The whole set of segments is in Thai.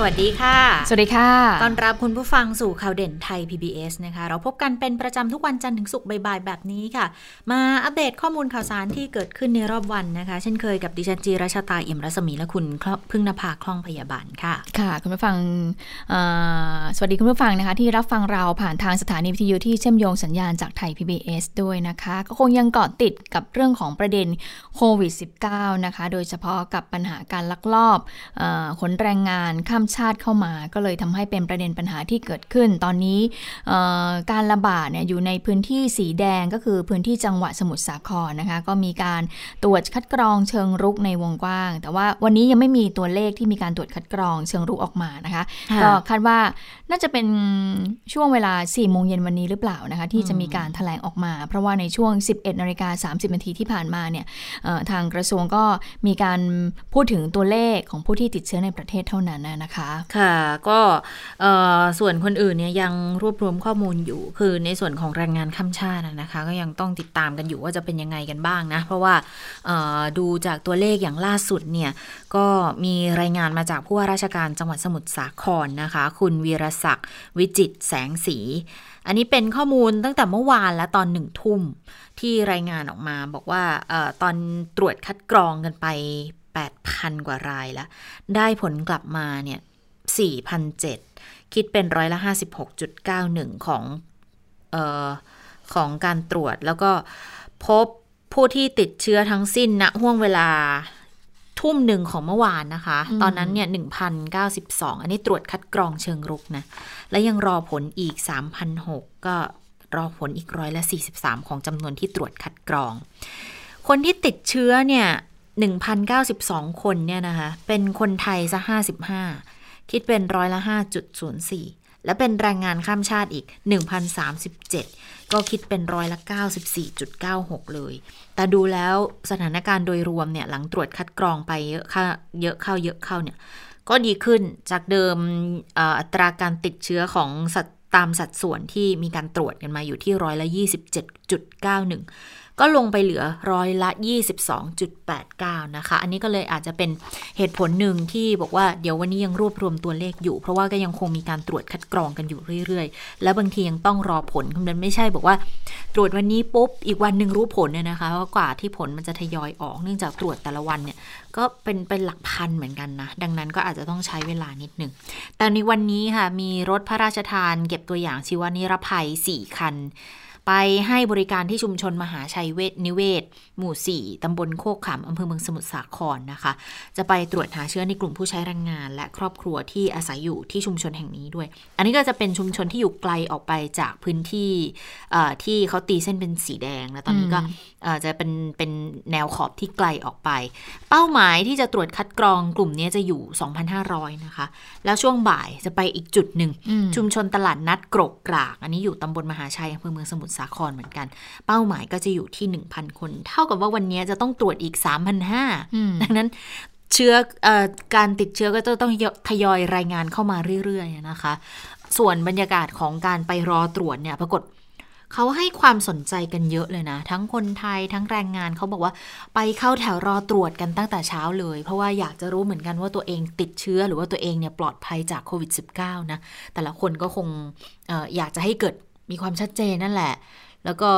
สวัสดีค่ะ สวัสดีค่ะ ตอนรับคุณผู้ฟังสู่ข่าวเด่นไทย PBS นะคะ เราพบกันเป็นประจำทุกวันจันทร์ถึงศุกร์บ่ายๆแบบนี้ค่ะ มาอัปเดตข้อมูลข่าวสารที่เกิดขึ้นในรอบวันนะคะ เช่นเคยกับดิฉันจีราชาตาเอี่ยมรัศมีและคุณพึ่งนภาคล่องพยาบาลค่ะ ค่ะ คุณผู้ฟัง สวัสดีคุณผู้ฟังนะคะ ที่รับฟังเราผ่านทางสถานีวิทยุที่เชื่อมโยงสัญญาณจากไทย PBS ด้วยนะคะ ก็คงยังเกาะติดกับเรื่องของประเด็นโควิด -19 นะคะ โดยเฉพาะกับปัญหาการลักลอบขนแรงงานข้ามชาติเข้ามา ก็เลยทำให้เป็นประเด็นปัญหาที่เกิดขึ้น ตอนนี้การระบาดเนี่ยอยู่ในพื้นที่สีแดงก็คือพื้นที่จังหวัดสมุทรสาครนะคะ ก็มีการตรวจคัดกรองเชิงรุกในวงกว้าง แต่ว่าวันนี้ยังไม่มีตัวเลขที่มีการตรวจคัดกรองเชิงรุกออกมานะคะ ก็คาดว่าน่าจะเป็นช่วงเวลา4ี่โมงเย็นวันนี้หรือเปล่านะคะ ที่จะมีการถแถลงออกมา เพราะว่าในช่วง 11นาฬิกา30นาทีที่ผ่านมาเนี่ยทางกระทรวงก็มีการพูดถึงตัวเลขของผู้ที่ติดเชื้อในประเทศเท่านั้นนะคะค่ะ ก็ส่วนคนอื่นเนี่ยยังรวบรวมข้อมูลอยู่ คือในส่วนของแรงงานข้ามชาตินะคะ ก็ยังต้องติดตามกันอยู่ว่าจะเป็นยังไงกันบ้างนะ เพราะว่าดูจากตัวเลขอย่างล่าสุดเนี่ยก็มีรายงานมาจากผู้ว่าราชการจังหวัดสมุทรสาครนะคะ คุณวีรศักดิ์วิจิตแสงสี อันนี้เป็นข้อมูลตั้งแต่เมื่อวานและตอนหนึ่งทุ่มที่รายงานออกมาบอกว่าออตอนตรวจคัดกรองกันไป8,000 กว่ารายแล้ว ได้ผลกลับมาเนี่ย 4,007คิดเป็นร้อยละ 56.91 ของออของการตรวจแล้วก็พบผู้ที่ติดเชื้อทั้งสิ้นณนะห่วงเวลาทุ่มหนึ่งของเมื่อวานนะคะ ตอนนั้นเนี่ย 1,092 อันนี้ตรวจคัดกรองเชิงรุกนะ และยังรอผลอีก 3,006 ก็รอผลอีกร้อยละ 43 ของจำนวนที่ตรวจคัดกรอง คนที่ติดเชื้อเนี่ย 1,092 คนเนี่ยนะคะ เป็นคนไทยซะ 55 คิดเป็นร้อยละ 5.04 และเป็นแรงงานข้ามชาติอีก 1,037 ก็คิดเป็นร้อยละ 94.96 เลย แต่ดูแล้วสถานการณ์โดยรวมเนี่ยหลังตรวจคัดกรองไปเยอะเข้าเยอะเข้าเยอะเข้าเนี่ยก็ดีขึ้นจากเดิมอัตราการติดเชื้อของสัตตามสัดส่วนที่มีการตรวจกันมาอยู่ที่ร้อยละ 27.91 ก็ลงไปเหลือร้อยละ 22.89 นะคะ อันนี้ก็เลยอาจจะเป็นเหตุผลหนึ่งที่บอกว่าเดี๋ยววันนี้ยังรวบรวมตัวเลขอยู่ เพราะว่าก็ยังคงมีการตรวจคัดกรองกันอยู่เรื่อยๆ แล้วบางทียังต้องรอผลมันไม่ใช่บอกว่า ตรวจวันนี้ปุ๊บอีกวันหนึ่งรู้ผลเนี่ยนะคะเพราะกว่าที่ผลมันจะทยอยออกเนื่องจากตรวจแต่ละวันเนี่ยก็เป็นเป็นหลักพันเหมือนกันนะดังนั้นก็อาจจะต้องใช้เวลานิดหนึ่งแต่ในวันนี้ค่ะมีรถพระราชทานเก็บตัวอย่างชีวนิรภัย 4 คัน ไปให้บริการที่ชุมชนมหาชัยเวทนิเวศ หมู่ 4 ตำบลโคกขามอำเภอเมืองสมุทรสาครนะคะ จะไปตรวจหาเชื้อในกลุ่มผู้ใช้แรงงาน และครอบครัวที่อาศัยอยู่ที่ชุมชนแห่งนี้ด้วย อันนี้ก็จะเป็นชุมชนที่อยู่ไกลออกไปจากพื้นที่ที่เขาตีเส้นเป็นสีแดงแล้วตอนนี้ก็จะเป็นเป็นแนวขอบที่ไกลออกไป เป้าหมายที่จะตรวจคัดกรองกลุ่มนี้จะอยู่ 2,500 นะคะ แล้วช่วงบ่ายจะไปอีกจุดหนึ่งชุมชนตลาดนัดกรกกราก อันนี้อยู่ตำบลมหาชัยอำเภอเมืองสมุทรสาครเหมือนกัน เป้าหมายก็จะอยู่ที่ 1,000 คน เท่ากับว่าวันนี้จะต้องตรวจอีก 3,500 ดังนั้นเชื้ออการติดเชื้อก็จะต้องทยอยรายงานเข้ามาเรื่อยๆนะคะ ส่วนบรรยากาศของการไปรอตรวจเนี่ยปรากฏเขาให้ความสนใจกันเยอะเลยนะ ทั้งคนไทยทั้งแรงงานเขาบอกว่าไปเข้าแถวรอตรวจกันตั้งแต่เช้าเลย เพราะว่าอยากจะรู้เหมือนกันว่าตัวเองติดเชื้อหรือว่าตัวเองเนี่ยปลอดภัยจากโควิด -19 นะ แต่ละคนก็คงออยากจะให้เกิด มีความชัดเจนนั่นแหละ แล้วก็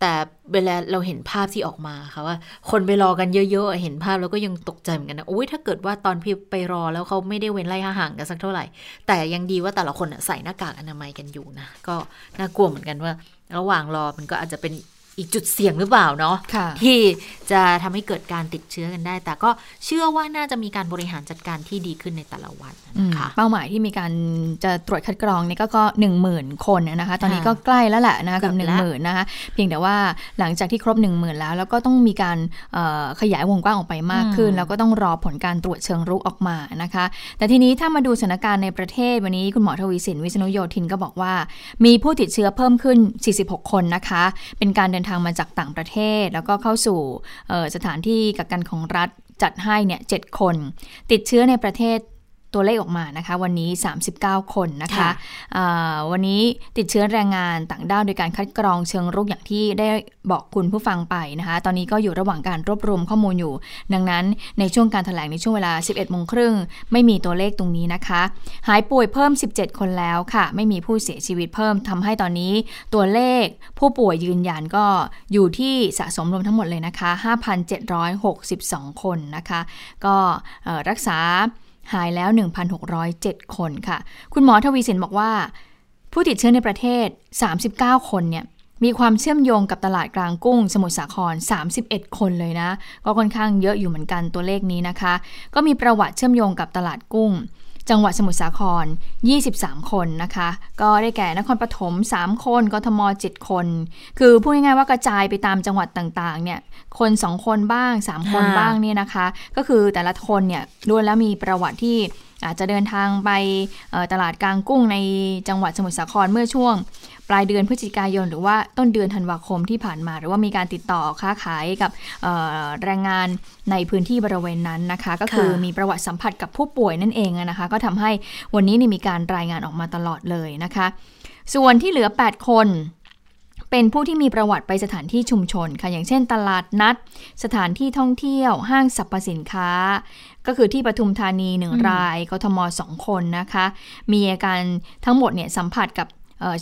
แต่เวลาเราเห็นภาพที่ออกมาค่ะว่า คนไปรอกันเยอะๆ เห็นภาพแล้วก็ยังตกใจเหมือนกันนะโอ้ยถ้าเกิดว่าตอนพี่ไปรอแล้วเขาไม่ได้เว้นไล่ห่างกันสักเท่าไหร่ แต่ยังดีว่าแต่ละคนใส่หน้ากากอนามัยกันอยู่นะ ก็น่ากลัวเหมือนกันว่า ระหว่างรอมันก็อาจจะเป็น อีกจุดเสี่ยงหรือเปล่าเนาะะที่จะทำให้เกิดการติดเชื้อกันได้ แต่ก็เชื่อว่าน่าจะมีการบริหารจัดการที่ดีขึ้นในแต่ละวันนะคะเป้าหมายที่มีการจะตรวจคัดกรองนี่ก็ก็หนึ่งหมื่นคนนะคะ ตอนนี้ก็ใกล้แล้วแหละนะคะกับหนึ่งหมื่นนะคะเพียงแต่ว่าหลังจากที่ครบหนึ่งหมื่นแล้ว แล้วก็ต้องมีการขยายวงกว้างออกไปมากขึ้น แล้วก็ต้องรอผลการตรวจเชิงรุกออกมานะคะ แต่ทีนี้ถ้ามาดูสถานการณ์ในประเทศวันนี้คุณหมอทวีสินวิษณุโยธินก็บอกว่า มีผู้ติดเชื้อเพิ่มขึ้น 46 คนนะคะ เป็นการเดินทางมาจากต่างประเทศ แล้วก็เข้าสู่สถานที่กักกันของรัฐจัดให้เนี่ยเคน ติดเชื้อในประเทศ ตัวเลขออกมานะคะ วันนี้ 39 คนนะคะวันนี้ติดเชื้อแรงงานต่างด้าวโดยการคัดกรองเชิงรุกอย่างที่ได้บอกคุณผู้ฟังไปนะคะ ตอนนี้ก็อยู่ระหว่างการรวบรวมข้อมูลอยู่ ดังนั้นในช่วงการถแถลงในช่วงเวลา 11โมงครึ่งไม่มีตัวเลขตรงนี้นะคะ หายป่วยเพิ่ม 17 คนแล้วค่ะ ไม่มีผู้เสียชีวิตเพิ่มทำให้ตอนนี้ตัวเลขผู้ป่วยยืนยันก็อยู่ที่สะสมรวมทั้งหมดเลยนะคะ 5,762 คนนะคะ ก็รักษา หายแล้ว 1,607 คนค่ะ คุณหมอทวีสินบอกว่า ผู้ติดเชื้อในประเทศ 39 คนเนี่ยมีความเชื่อมโยงกับตลาดกลางกุ้ง สมุทรสาคร 31 คนเลยนะ ก็ค่อนข้างเยอะอยู่เหมือนกันตัวเลขนี้นะคะ ก็มีประวัติเชื่อมโยงกับตลาดกุ้ง จังหวัดสมุทรสาคร 23 คนนะคะ ก็ได้แก่นครปฐม 3 คน กทม 7 คน คือพูดง่ายๆว่ากระจายไปตามจังหวัดต่างๆ เนี่ย คน 2 คนบ้าง 3 คนบ้างเนี่ยนะคะ ก็คือแต่ละคนเนี่ยล้วนแล้วมีประวัติที่ อาจจะเดินทางไปตลาดกลางกุ้งในจังหวัดสมุทรสาครเมื่อช่วง ปลายเดือนพฤศจิกายน หรือว่าต้นเดือนธันวาคมที่ผ่านมา หรือว่ามีการติดต่อค้าขายกับแรงงานในพื้นที่บริเวณนั้นนะคะ ก็คือมีประวัติสัมผัสกับผู้ป่วยนั่นเองนะคะ ก็ทำให้วันนี้นี่มีการรายงานออกมาตลอดเลยนะคะ ส่วนที่เหลือ 8 คน เป็นผู้ที่มีประวัติไปสถานที่ชุมชนค่ะอย่างเช่น ตลาดนัด สถานที่ท่องเที่ยว ห้างสรรพสินค้า ก็คือที่ปทุมธานีหนึ่งรายกทมสองคนนะคะ มีอาการทั้งหมดเนี่ยสัมผัสกับ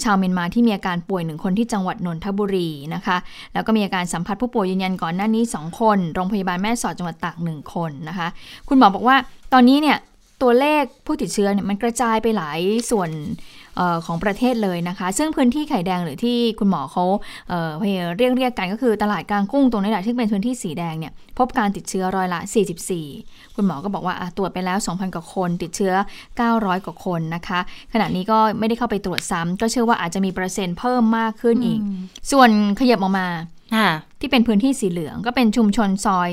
ชาวเมียนมาที่มีอาการป่วยหนึ่งคนที่จังหวัดนนทบุรีนะคะ แล้วก็มีอาการสัมผัสผู้ป่วยยืนยันก่อนหน้านี้ 2 คน โรงพยาบาลแม่สอดจังหวัดตากหนึ่งคนนะคะ คุณหมอบอกว่าตอนนี้เนี่ยตัวเลขผู้ติดเชื้อเนี่ยมันกระจายไปหลายส่วน ของประเทศเลยนะคะ ซึ่งพื้นที่ไข่แดงหรือที่คุณหมอเขาเเรียกเรียกกันก็คือตลาดกลางกุ้งตรงนี้แหละที่เป็นพื้นที่สีแดงเนี่ยพบการติดเชื้อร้อยละ 44 คุณหมอก็บอกว่าตรวจไปแล้ว 2,000 กว่าคน ติดเชื้อ 900 กว่าคนนะคะ ขณะนี้ก็ไม่ได้เข้าไปตรวจซ้ำก็เชื่อว่าอาจจะมีเปอร์เซ็นต์เพิ่มมากขึ้นอีก ส่วนขยับออกมาที่เป็นพื้นที่สีเหลืองก็เป็นชุมชนซอย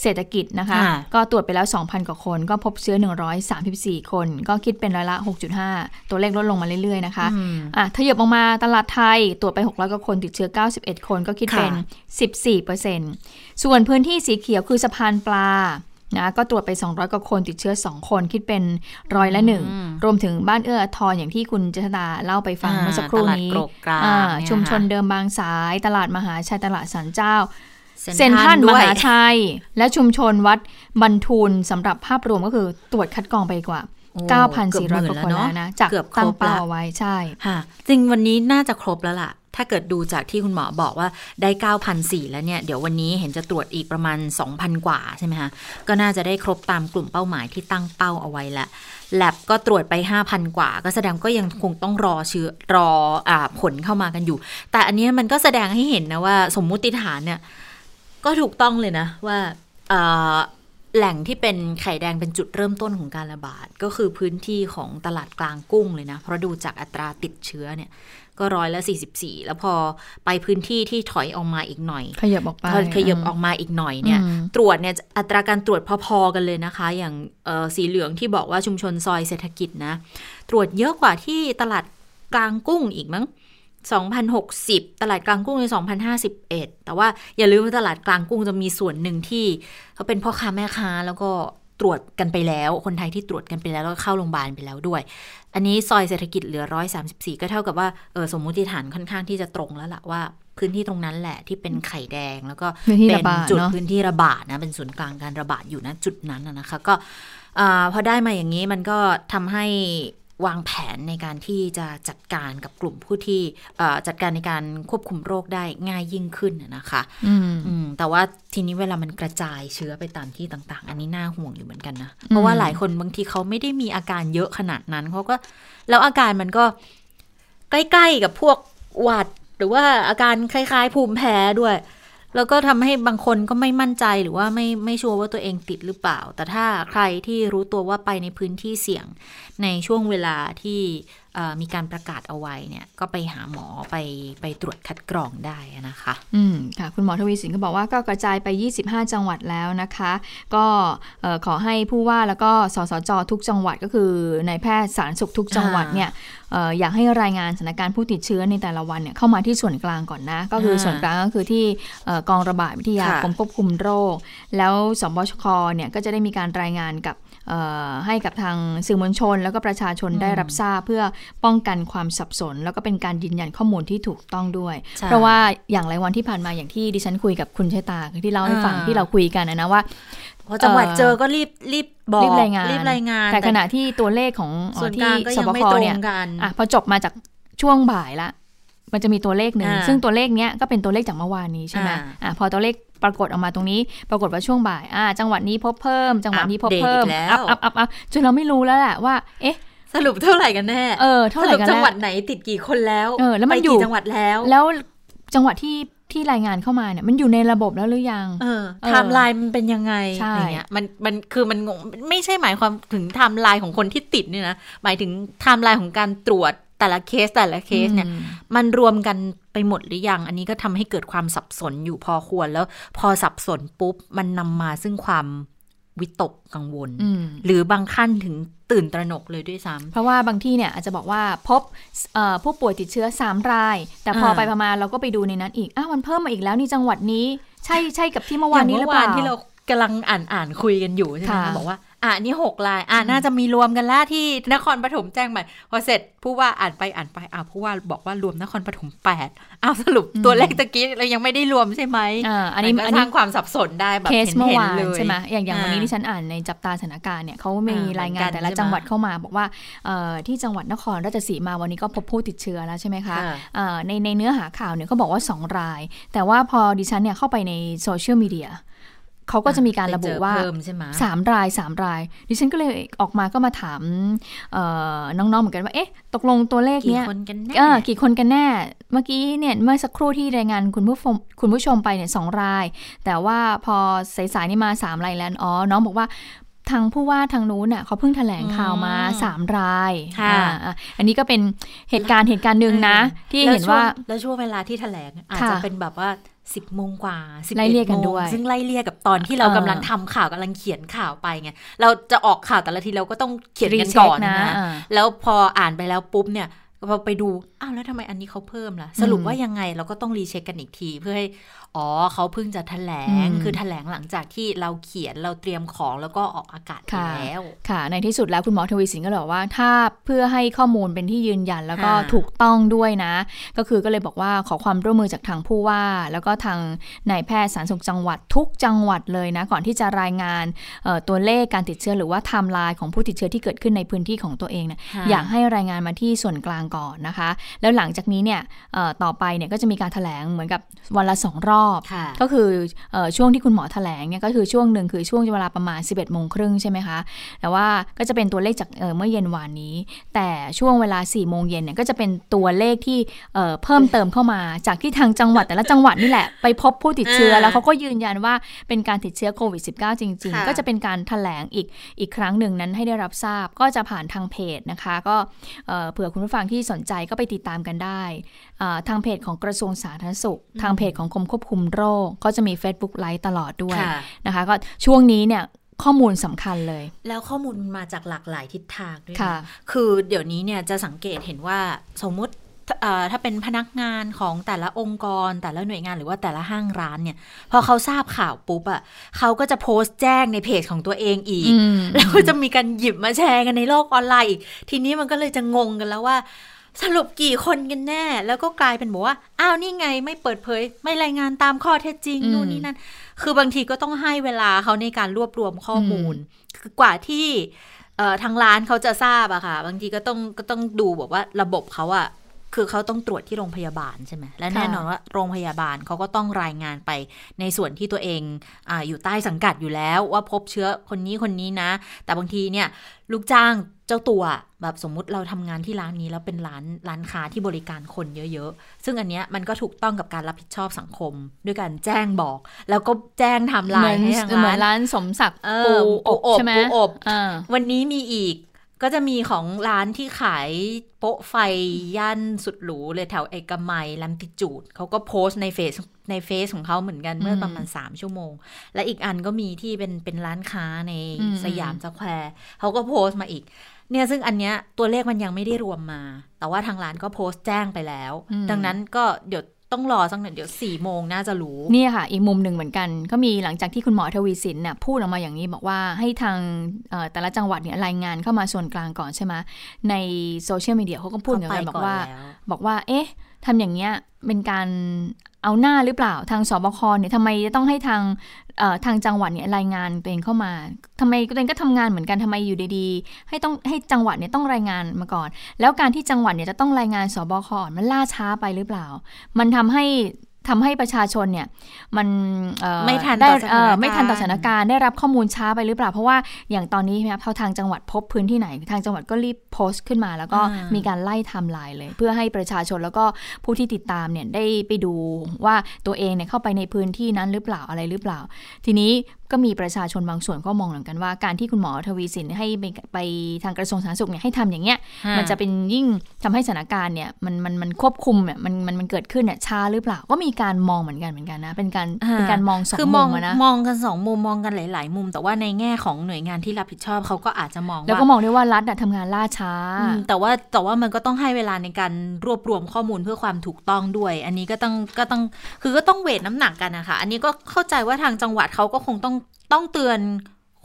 เศรษฐกิจนะคะ ก็ตรวจไปแล้ว 2,000 กว่าคน ก็พบเชื้อ 134 คน ก็คิดเป็นร้อยละ 6.5 ตัวเลขลดลงมาเรื่อยๆนะคะอะทยบออกมาตลาดไทยตรวจไป 600 กว่าคนติดเชื้อ 91 คนก็คิดเป็น 14%ส่วนพื้นที่สีเขียวคือสะพานปลานะก็ตรวจไป 200 กว่าคนติดเชื้อ 2 คนคิดเป็นร้อยละหนึ่ง รวมถึงบ้านเอื้อทอนอย่างที่คุณเจษดาเล่าไปฟังเมื่อสักครู่นี้ชุมชนเดิมบางสาย ตลาดมหาชัยตลาดสันเจ้า เซนทันมหาชัย และชุมชนวัดบรรทุนสำหรับภาพรวมก็คือตรวจคัดกรองไปกว่า9,400กว่าคนแล้วนะจากตั้งเป้าไว้ใช่ค่ะจริงวันนี้น่าจะครบแล้วล่ะ ถ้าเกิดดูจากที่คุณหมอบอกว่าได้9,400แล้วเนี่ย เดี๋ยววันนี้เห็นจะตรวจอีกประมาณ 2,000 กว่าใช่ไหมคะก็น่าจะได้ครบตามกลุ่มเป้าหมายที่ตั้งเป้าเอาไว้แล้วแลบก็ตรวจไป 5,000 กว่า ก็แสดงก็ยังคงต้องรอเชื้อรออผลเข้ามากันอยู่ แต่อันนี้มันก็แสดงให้เห็นนะว่าสมมุติฐานเนี่ย ก็ถูกต้องเลยนะว่าแหล่งที่เป็นไข่แดงเป็นจุดเริ่มต้นของการระบาด ก็คือพื้นที่ของตลาดกลางกุ้งเลยนะ เพราะดูจากอัตราติดเชื้อเนี่ยก็ร้อยละ44 แล้วพอไปพื้นที่ที่ถอยออกมาอีกหน่อย ขยับออกไปขยับออกมาอีกหน่อยเนี่ย ตรวจเนี่ยอัตราการตรวจพอๆกันเลยนะคะ อย่างสีเหลืองที่บอกว่าชุมชนซอยเศรษฐกิจนะ ตรวจเยอะกว่าที่ตลาดกลางกุ้งอีกมั้ง 2060 ตลาดกลางกุ้งใน 2051 แต่ว่าอย่าลืมว่าตลาดกลางกุ้งจะมีส่วนหนึ่งที่เขาเป็นพ่อค้าแม่ค้าแล้วก็ตรวจกันไปแล้ว คนไทยที่ตรวจกันไปแล้วแล้วก็เข้าโรงพยาบาลไปแล้วด้วย อันนี้ซอยเศรษฐกิจเหลือ 134 ก็เท่ากับว่าเออสมมุติฐานค่อนข้างที่จะตรงแล้วล่ะว่าพื้นที่ตรงนั้นแหละที่เป็นไข่แดง แล้วก็เป็นจุดพื้นที่ระบาดนะเป็นศูนย์กลางการระบาดอยู่นะจุดนั้นนะคะ ก็พอได้มาอย่างนี้มันก็ทำให้ วางแผนในการที่จะจัดการกับกลุ่มผู้ที่จัดการในการควบคุมโรคได้ง่ายยิ่งขึ้นนะคะแต่ว่าทีนี้เวลามันกระจายเชื้อไปตามที่ต่างๆ อันนี้น่าห่วงอยู่เหมือนกันนะ เพราะว่าหลายคนบางทีเขาไม่ได้มีอาการเยอะขนาดนั้นเขาก็แล้วอาการมันก็ใกล้ ๆ กับพวกหวัด หรือว่าอาการคล้าย ๆ ภูมิแพ้ด้วย แล้วก็ทำให้บางคนก็ไม่มั่นใจหรือว่าไม่ไม่ชัวร์ว่าตัวเองติดหรือเปล่า แต่ถ้าใครที่รู้ตัวว่าไปในพื้นที่เสี่ยงในช่วงเวลาที่ มีการประกาศเอาไว้เนี่ยก็ไปหาหมอไปไปตรวจคัดกรองได้นะคะ อืมค่ะ คุณหมอทวีสินก็บอกว่าก็กระจายไป 25 จังหวัดแล้วนะคะ ก็เอ่อขอให้ผู้ว่าแล้วก็สสจทุกจังหวัดก็คือนายแพทย์สาธารณสุขทุกจังหวัดเนี่ยเอ่ออยากให้รายงานสถานการณ์ผู้ติดเชื้อในแต่ละวันเนี่ยเข้ามาที่ส่วนกลางก่อนนะ ก็คือส่วนกลางก็คือที่เอ่อกองระบาดวิทยาค่ะกรมควบคุมโรค แล้วสบชคเนี่ยก็จะได้มีการรายงานกับเอ่อ ให้กับทางสื่อมวลชน แล้วก็ประชาชนได้รับทราบเพื่อป้องกันความสับสน แล้วก็เป็นการยืนยันข้อมูลที่ถูกต้องด้วยใช่เพราะว่าอย่างไรวันที่ผ่านมาอย่างที่ดิฉันคุยกับคุณเชษตาที่เล่าให้ฟังอ่าที่เราคุยกันนะนะว่าพอจังหวัดเอ่อเจอก็รีบรีบบอกรีบรายงานรีบรายงาน แต่ขณะที่ตัวเลขของส่วนที่กลางก็สยังบไม่คตรงเนี่ยกันอะพอจบมาจากช่วงบ่ายละ มันจะมีตัวเลขหนึ่งอ่าซึ่งตัวเลขเนี้ยก็เป็นตัวเลขจากเมื่อวานนี้ใช่ไหมอ่าอะพอตัวเลขปรากฏออกมาตรงนี้ ปรากฏว่าช่วงบ่ายอ่าจังหวัดนี้พบเพิ่ม จังหวัดนี้พบเพิ่มอัปเดตอีกแล้วอัพอัพอัพอัพจนเราไม่รู้แล้วแหละว่า เอ๊ะสรุปเท่าไหร่กันแน่เออเท่าไหร่กันสจังหวัแน่ดไหนติดกี่คนแล้วเออแล้วมันไปอยู่กี่จังหวัดแล้ว แล้วจังหวัดที่ที่รายงานเข้ามาเนี่ยมันอยู่ในระบบแล้วหรือยังเออเออไทม์ไลน์มันเป็นยังไงใช่อย่างเงี้ยมันมันคือมันงงไม่ใช่หมายความถึงไทม์ไลน์ของคนที่ติดเนี่ยนะหมายถึงไทม์ไลน์ของการตรวจ แต่ละเคสแต่ละเคสเนี่ยอืมมันรวมกันไปหมดหรือยัง อันนี้ก็ทำให้เกิดความสับสนอยู่พอควรแล้วพอสับสนปุ๊บ มันนำมาซึ่งความวิตกกังวลอืมหรือบางขั้นถึงตื่นตระหนกเลยด้วยซ้ำเพราะว่าบางทีเนี่ยอาจจะบอกว่าพบเอ่อผู้ป่วยติดเชื้อ 3 ราย แต่พออ่าไปประมาณเราก็ไปดูในนั้นอีก อ้าวมันเพิ่มมาอีกแล้วนี่จังหวัดนี้ ใช่ใช่กับที่เมื่อำวานนี้หรือเปล่าย่งมื่วที่เรากำลังอ่านอ่านคุยกันอยู่ใช่ไหมค่ะบอกว่า อะนี่หกลาย อะน่าจะมีรวมกันแล้วที่นครปฐมแจ้งมาพอเสร็จผู้ว่าอ่านไปอ่านไปอ้าวผู้ว่าบอกว่ารวมนครปฐมแปดอ้าวสรุปตัวเลขตะกี้เรายังไม่ได้รวมใช่ไหมอ่าอันนี้มัก็อันสนี้ร้างความสับสนได้แบบเคสเห็นเมื่อเห็นวานเลยใช่ไหมอย่างอย่างวันนี้อ่าที่ฉันอ่านในจับตาสถานการณ์เนี่ยเขามีอ่ารายงานเหมือนกันแต่ละใช่ไหมจังหวัดเข้ามาบอกว่าเอ่อที่จังหวัดนครราชสีมาวันนี้ก็พบผู้ติดเชื้อแล้วใช่ไหมคะค่ะเอ่อในในเนื้อหาข่าวเนี่ยเขาบอกว่า 2 ราย แต่ว่าพอดิฉันเนี่ยเข้าไปในโซเชียลมีเดีย เขาก็จะมีการระบุไปเจอว่าเพิ่มใช่ไหมสามรายสามราย ดิฉันก็เลยออกมาก็มาถามเอ่อน้องๆเหมือนกันว่าเอ๊ะตกลงตัวเลขกี่เนี้ยคนกันแน่เออกี่คนกันแน่ เมื่อกี้เนี่ยเมื่อสักครู่ที่รายงานคุณผู้ชมคุณผู้ชมไปเนี่ยสองราย แต่ว่าพอสายๆนี่มาสามรายแล้วอ๋อน้องบอกว่าทางผู้ว่าทางนู้นน่ะเขาเพิ่งแถลงข่าวมาอืมสามรายค่ะอ่าอะอันนี้ก็เป็นเหตุการณ์เหตุการณ์หนึ่งนะ ที่เห็นว่าแล้วช่วงเวลาที่แถลงอาจค่ะจะเป็นแบบว่า สิบโมงกว่าสิบไล่เอ็ดเลี่ยกันโมด้งวยซึ่งไล่เลี่ยกับตอนที่เราเออกำลังทำข่าวกำลังเขียนข่าวไปไงเราจะออกข่าวแต่ละทีเราก็ต้องเขียนกันก่อนรีเช็คนะนะอ่าแล้วพออ่านไปแล้วปุ๊บเนี่ยพอไปดู อ้าวแล้วทำไมอันนี้เขาเพิ่มล่ะ สรุปอืมว่ายังไงเราก็ต้องรีเช็คกันอีกที เพื่อให้ อ๋อเขาเพิ่งจะแถลงอืมคือแถลงหลังจากที่เราเขียนเราเตรียมของแล้วก็ออกอากาศไปค่ะแล้ว ค่ะ ในที่สุดแล้วคุณหมอทวีสินก็เลยบอกว่าถ้าเพื่อให้ข้อมูลเป็นที่ยืนยันแล้วก็ค่ะถูกต้องด้วยนะ ก็คือก็เลยบอกว่าขอความร่วมมือจากทางผู้ว่า แล้วก็ทางนายแพทย์สาธารณสุขจังหวัดทุกจังหวัดเลยนะก่อนที่จะรายงานเอ่อตัวเลขการติดเชื้อหรือว่าไทม์ไลน์ของผู้ติดเชื้อที่เกิดขึ้นในพื้นที่ของตัวเองเนี่ยค่ะอยากให้รายงานมาที่ส่วนกลางก่อนนะคะแล้วหลังจากนี้เนี่ยเอ่อต่อไปเนี่ยก็จะมีการแถลงเหมือนกับวันละสองรอบค่ะก็คือเออช่วงที่คุณหมอแถลงเนี่ยก็คือช่วงหนึ่งคือช่วงเวลาประมาณ 11โมงครึ่งใช่ไหมคะแต่ว่าก็จะเป็นตัวเลขจากเเมื่อเย็นวานนี้ แต่ช่วงเวลา4โมงเย็นเนี่ยก็จะเป็นตัวเลขที่เอ่อเพิ่มเติมเข้ามา จากที่ทางจังหวัดแต่ละจังหวัดนี่แหละไปพบผู้ติดเชื้ออ่าแล้วเขาก็ยืนยันว่าเป็นการติดเชื้อโควิด -19 จริงค่ะๆก็จะเป็นการแถลงอีกอีกครั้งหนึ่งนั้นให้ได้รับทราบก็จะผ่านทางเพจนะคะ ก็เอ่อเผื่อคุณผู้ฟังที่สนใจก็ไปติดตามกันได้อ่าทางเพจของกระทรวงสาธารณสุข ทางเพจของกรมควบคุมโรค ก็จะมี Facebook ไลฟ์ตลอดด้วยค่ะนะคะ ก็ช่วงนี้เนี่ยข้อมูลสำคัญเลย แล้วข้อมูลมันมาจากหลากหลายทิศทางด้วยนะค่ะ คือเดี๋ยวนี้เนี่ยจะสังเกตเห็นว่าสมมุติเอ่อถ้าเป็นพนักงานของแต่ละองค์กร แต่ละหน่วยงานหรือว่าแต่ละห้างร้านเนี่ย พอเขาทราบข่าวปุ๊บอะ่ะเขาก็จะโพสต์แจ้งในเพจของตัวเองอีกอืมแล้วก็จะมีการหยิบมาแชร์กันในโลกออนไลน์อีก ทีนี้มันก็เลยจะงงกันแล้วว่า สรุปกี่คนกันแน่ แล้วก็กลายเป็นบอกว่า อ้าวนี่ไงไม่เปิดเผย ไม่รายงานตามข้อเท็จจริงอืมนู่นนี่นั่น คือบางทีก็ต้องให้เวลาเขาในการรวบรวมข้อมูล คือกว่าที่เอ่อทางร้านเขาจะทราบอะค่ะ บางทีก็ต้องก็ต้องดูบอกว่าระบบเขาอะ คือเขาต้องตรวจที่โรงพยาบาลใช่ไหมและแน่นอนว่าโรงพยาบาลเขาก็ต้องรายงานไปในส่วนที่ตัวเองอาอยู่ใต้สังกัดอยู่แล้ว ว่าพบเชื้อคนนี้คนนี้นะ แต่บางทีเนี่ยลูกจ้างเจ้าตัวแบบสมมุติเราทำงานที่ร้านนี้แล้วเป็นร้านร้านค้าที่บริการคนเยอะๆ ซึ่งอันเนี้ยมันก็ถูกต้องกับการรับผิดชอบสังคม ด้วยการแจ้งบอก แล้วก็แจ้งไทำลาเหมืยอนให้ทางเหมือร้านนร้านสมศักดิ์เอปูอปูอบใช่ไหมปูอบอ่าวันนี้มีอีก ก็จะมีของร้านที่ขายโป๊ะไฟย่านสุดหรูเลยแถวเอกมัยลัมติจูดเขาก็โพสต์ในเฟซในเฟซของเขาเหมือนกันเมื่อประมาณ 3 ชั่วโมง และอีกอันก็มีที่เป็นเป็นร้านค้าในอืมสยามสแควร์เขาก็โพสต์มาอีก เนี่ยซึ่งอันเนี้ยตัวเลขมันยังไม่ได้รวมมา แต่ว่าทางร้านก็โพสต์แจ้งไปแล้วอืมดังนั้นก็เดี๋ยว ต้องรอสักหน่อยเดี๋ยวสี่โมงน่าจะรู้เนี่ยค่ะ อีกมุมหนึ่งเหมือนกัน ก็มีหลังจากที่คุณหมอทวีศิลป์น่ะพูดออกมาอย่างนี้บอกว่าให้ทางเอ่อแต่ละจังหวัดเนี่ยรายงานเข้ามาส่วนกลางก่อนใช่ไหมในโซเชียลมีเดียเขาก็พูดเหมือนกันบอกว่าแล้วบอกว่าเอ๊ะ ทำอย่างเงี้ยเป็นการเอาหน้าหรือเปล่าทางสบคเนี่ยทำไมจะต้องให้ทางเอ่อทางจังหวัดเนี่ยรายงานตัวเองเข้ามาทำไมตัวเองก็ทำงานเหมือนกันทำไมอยู่ดีๆ ให้ต้องให้จังหวัดเนี่ยต้องรายงานมาก่อน แล้วการที่จังหวัดเนี่ยจะต้องรายงานสบคมันล่าช้าไปหรือเปล่า มันทำให้ ทำให้ประชาชนเนี่ยมันเอ่อไม่ทันได้ต่อสถานเอ่อการณ์ไม่ทันต่อสถานการณ์ได้รับข้อมูลช้าไปหรือเปล่า เพราะว่าอย่างตอนนี้ใช่ไหมครับพอทางจังหวัดพบพื้นที่ไหน ทางจังหวัดก็รีบโพสต์ขึ้นมา แล้วก็อ่ามีมีการไล่ไทม์ไลน์เลย เพื่อให้ประชาชนแล้วก็ผู้ที่ติดตามเนี่ยได้ไปดูว่าตัวเองเนี่ยเข้าไปในพื้นที่นั้นหรือเปล่าอะไรหรือเปล่า ทีนี้ ก็มีประชาชนบางส่วนก็มองเหมือนกันว่า การที่คุณหมอทวีสินให้ไปไปทางกระทรวงสาธารณสุขเนี่ยให้ทำอย่างเงี้ย มันจะเป็นยิ่งทำให้สถานการณ์เนี่ยมันมันมันควบคุมเนี่ยมันมันมันเกิดขึ้นเนี่ยช้าหรือเปล่า ก็มีการมองเหมือนกันเหมือนกันนะ เป็นการอ่าเป็นการมองสองคือมมุองมอะนะมองกันสองมุมมองกันหลาย ๆ มุม แต่ว่าในแง่ของหน่วยงานที่รับผิดชอบเขาก็อาจจะมองแล้วว่าก็มองด้วยว่ารัฐอะทำงานล่าช้าอืมแต่ว่าแต่ว่ามันก็ต้องให้เวลาในการรวบรวมข้อมูลเพื่อความถูกต้องด้วย อันนี้ก็ต้องก็ต้องคือก็ต้องเวทน้ำหนักกันนะคะอันนี้ก็เข้าใจว่าทางจังหวัดเขาก็คงต้องต้องเตือน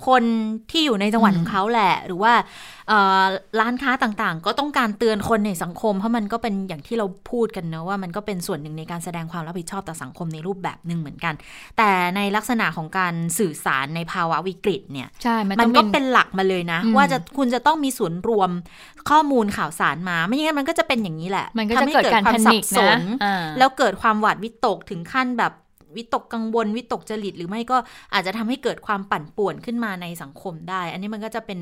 คนที่อยู่ในจังหวัดอืมของเขาแหละ หรือว่าเอ่อร้านค้าต่างๆ ก็ต้องการเตือนคนในสังคม เพราะมันก็เป็นอย่างที่เราพูดกันเนอะว่ามันก็เป็นส่วนหนึ่งในการแสดงความรับผิดชอบต่อสังคมในรูปแบบหนึ่งเหมือนกัน แต่ในลักษณะของการสื่อสารในภาวะวิกฤตเนี่ยใช่มันมันต้องก็เป็นเป็นหลักมาเลยนะอืมว่าจะคุณจะต้องมีศูนย์รวมข้อมูลข่าวสารมา ไม่งั้นมันก็จะเป็นอย่างนี้แหละมันก็ทำจะให้เกิดการควาแพมสันิบกสนะนอ่าแล้วเกิดความหวาดวิตกถึงขั้นแบบ วิตกกังวล วิตกจริต หรือไม่ก็อาจจะทำให้เกิดความปั่นป่วนขึ้นมาในสังคมได้ อันนี้มันก็จะเป็น